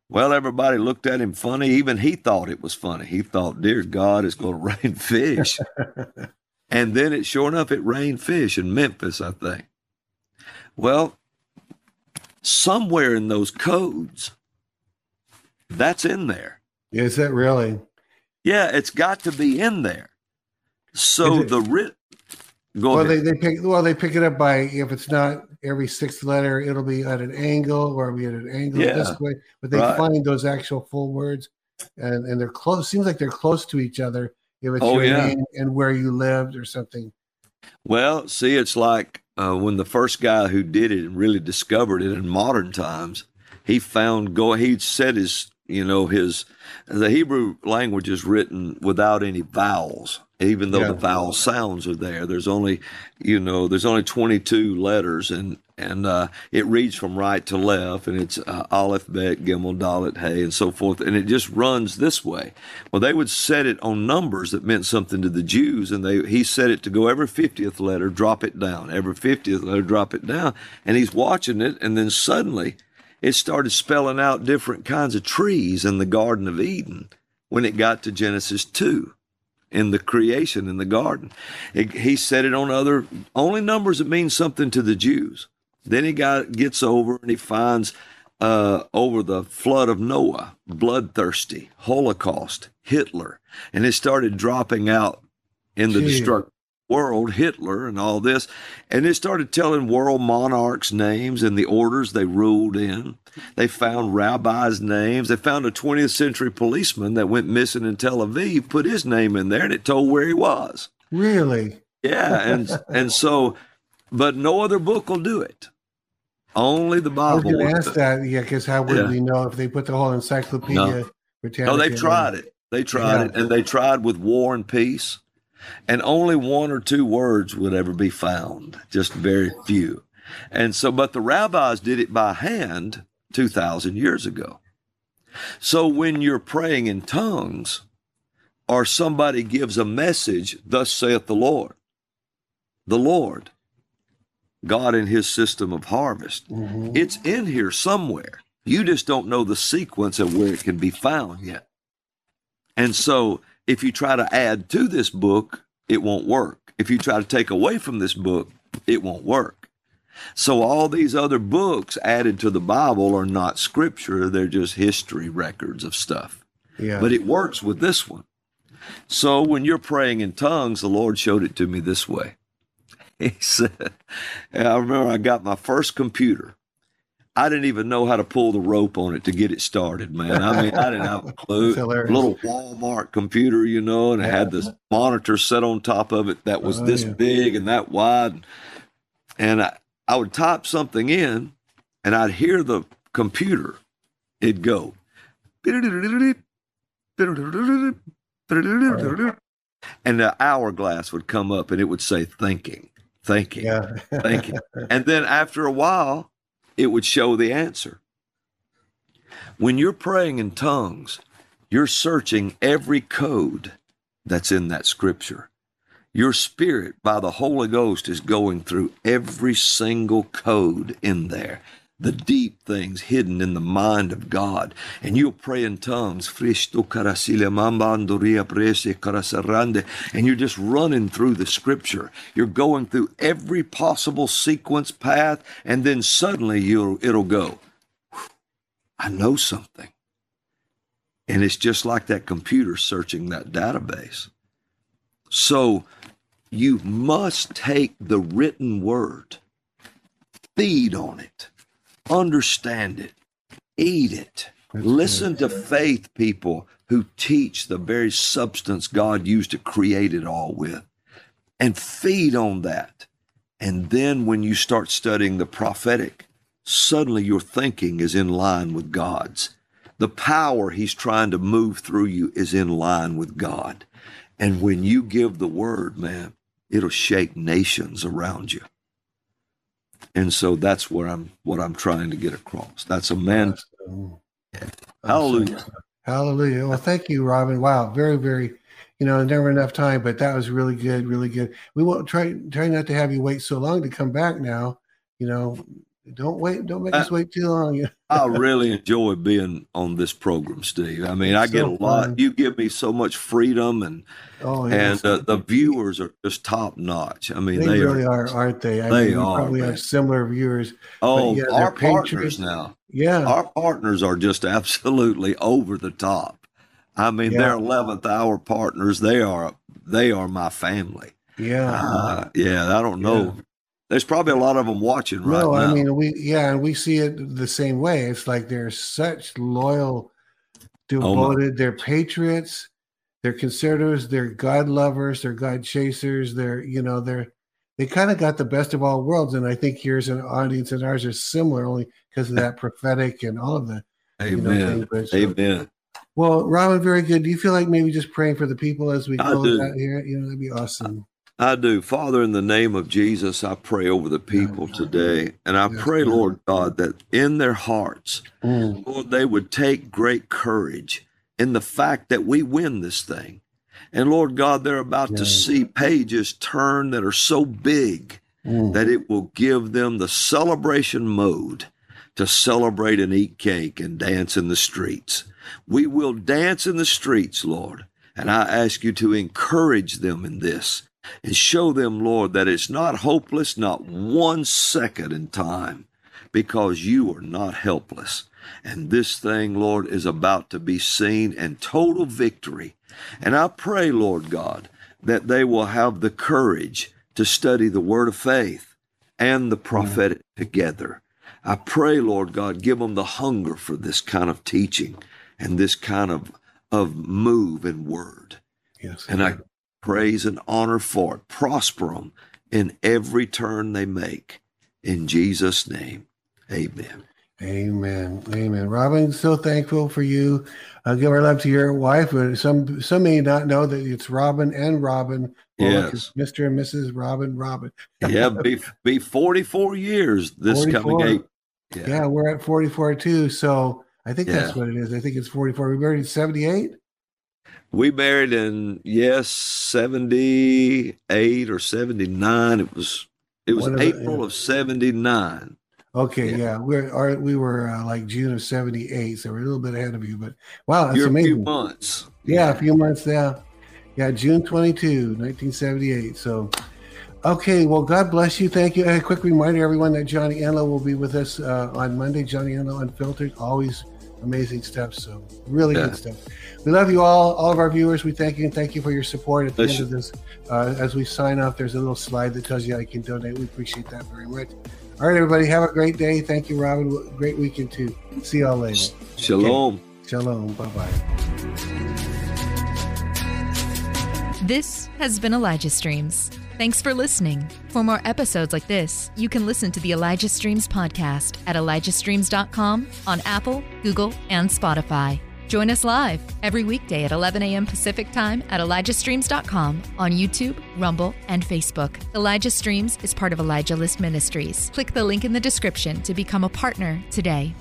Well, everybody looked at him funny. Even he thought it was funny. He thought, Dear God, it's going to rain fish. and then it, sure enough, it rained fish in Memphis, I think. Well, somewhere in those codes, that's in there. Is that really? Yeah, it's got to be in there. So it- the writ. Go well, ahead. they, they pick well they pick it up by if it's not every sixth letter, it'll be at an angle or it'll at an angle Yeah, this way. But they right. find those actual full words, and and they're close. Seems like they're close to each other. If it's Oh, your yeah. name and where you lived or something. Well, see, it's like uh, when the first guy who did it and really discovered it in modern times, he found go. He said his you know his the Hebrew language is written without any vowels even though yeah. the vowel sounds are there. There's only, you know, there's only 22 letters, and and uh, it reads from right to left, and it's uh, Aleph, Bet, Gimel, Dalet, Hey, and so forth, and it just runs this way. Well, they would set it on numbers that meant something to the Jews, and they he set it to go every 50th letter, drop it down, every 50th letter, drop it down, and he's watching it, and then suddenly it started spelling out different kinds of trees in the Garden of Eden when it got to Genesis 2 in the creation in the garden. It, he said it on other only numbers that mean something to the Jews. Then he got gets over and he finds uh, over the flood of Noah, bloodthirsty, Holocaust, Hitler, and it started dropping out in the destruction world, Hitler and all this. And they started telling world monarchs' names and the orders they ruled in. They found rabbis' names. They found a 20th century policeman that went missing in Tel Aviv, put his name in there, and it told where he was. Really? Yeah. And, and so, but no other book will do it. Only the Bible. I was going to ask that, yeah, because how would yeah. we know if they put the whole encyclopedia? No, no they've tried it. They tried yeah. it, and they tried with War and Peace, and only one or two words would ever be found, just very few. And so, but the rabbis did it by hand 2,000 years ago. So when you're praying in tongues, or somebody gives a message, thus saith the Lord, the Lord, God in his system of harvest. Mm-hmm. It's in here somewhere. You just don't know the sequence of where it can be found yet. And so if you try to add to this book, it won't work. If you try to take away from this book, it won't work. So all these other books added to the Bible are not scripture, they're just history records of stuff. Yeah. But it works with this one. So when you're praying in tongues, the Lord showed it to me this way. he said, I remember I got my first computer. I didn't even know how to pull the rope on it to get it started, man. I mean, I didn't have a clue. Little Walmart computer, you know, and it had this monitor set on top of it that was oh, this yeah. big and that wide. And I, I would type something in and I'd hear the computer. It'd go. And the hourglass would come up and it would say thinking thinking, yeah. thinking. And then after a while, it would show the answer. When you're praying in tongues, you're searching every code that's in that scripture. Your spirit, by the Holy Ghost, is going through every single code in there the deep things hidden in the mind of God. And you'll pray in tongues. And you're just running through the scripture. You're going through every possible sequence path, and then suddenly you'll it'll go. I know something. And it's just like that computer searching that database. So you must take the written word, feed on it understand it, eat it. That's Listen good. to faith people who teach the very substance God used to create it all with and feed on that. And then when you start studying the prophetic, suddenly your thinking is in line with God's. The power He's trying to move through you is in line with God. And when you give the word, man, it'll shake nations around you and so that's what I'm what I'm trying to get across. That's a man. Hallelujah. Hallelujah. Well, thank you, Robin. Wow, very, very. You know, never enough time, but that was really good, really good. We won't try try not to have you wait so long to come back now. You know, don't wait. Don't make us wait too long. I really enjoy being on this program, Steve. I mean, it's I get so a lot. Fun. You give me so much freedom, and oh, and uh, the viewers are just top notch. I mean, they, they really are, are, not they? I they mean, are. Probably man. have similar viewers. Oh, yeah, our partners now. Yeah, our partners are just absolutely over the top. I mean, yeah. they're eleventh hour partners. They are they are my family. Yeah, uh, yeah. I don't know. There's probably a lot of them watching right no, now. I mean, we yeah, and we see it the same way. It's like they're such loyal, oh devoted. Oh they're patriots. They're conservatives. They're God lovers. They're God chasers. They're you know they're they kind of got the best of all worlds. And I think yours and audience and ours are similar only because of that prophetic and all of the Amen. You know, Amen. Well, Robin, very good. Do you feel like maybe just praying for the people as we go out here? You know, that'd be awesome. I do. Father, in the name of Jesus, I pray over the people today. And I pray, Lord God, that in their hearts, mm. Lord, they would take great courage in the fact that we win this thing. And Lord God, they're about to see pages turn that are so big mm. that it will give them the celebration mode to celebrate and eat cake and dance in the streets. We will dance in the streets, Lord. And I ask you to encourage them in this and show them, Lord, that it's not hopeless, not one second in time, because you are not helpless. And this thing, Lord, is about to be seen in total victory. And I pray, Lord God, that they will have the courage to study the word of faith and the prophetic together. I pray, Lord God, give them the hunger for this kind of teaching and this kind of, of move and word. Yes. And I praise and honor for it. Prosper them in every turn they make. In Jesus' name, amen. Amen. Amen. Robin, so thankful for you. Uh, give our love to your wife. Some some may not know that it's Robin and Robin. Yes. Mr. and Mrs. Robin Robin. yeah, be be 44 years this 44. coming April. Yeah. yeah. we're at 44 too. So I think yeah. that's what it is. I think it's 44. We married in 78. We married in yes, 78 or 79. It was it was April of 79. Okay, yeah, yeah. we're our, we were uh, like June of '78, so we're a little bit ahead of you. But wow, that's You're amazing. A few months. Yeah, a few months. Yeah, yeah, June 22, 1978. So, okay, well, God bless you. Thank you. a quick reminder, everyone, that Johnny Enlow will be with us uh, on Monday. Johnny Enlow Unfiltered, always amazing stuff. So, really yeah. good stuff. We love you all, all of our viewers. We thank you and thank you for your support. At the end of this, uh, as we sign off, there's a little slide that tells you how you can donate. We appreciate that very much. All right, everybody, have a great day. Thank you, Robin. Great weekend too. See y'all later. Shalom. Okay. Shalom. Bye bye. This has been Elijah Streams. Thanks for listening. For more episodes like this, you can listen to the Elijah Streams podcast at elijahstreams.com on Apple, Google, and Spotify. Join us live every weekday at 11 a.m. Pacific Time at ElijahStreams.com on YouTube, Rumble, and Facebook. Elijah Streams is part of Elijah List Ministries. Click the link in the description to become a partner today.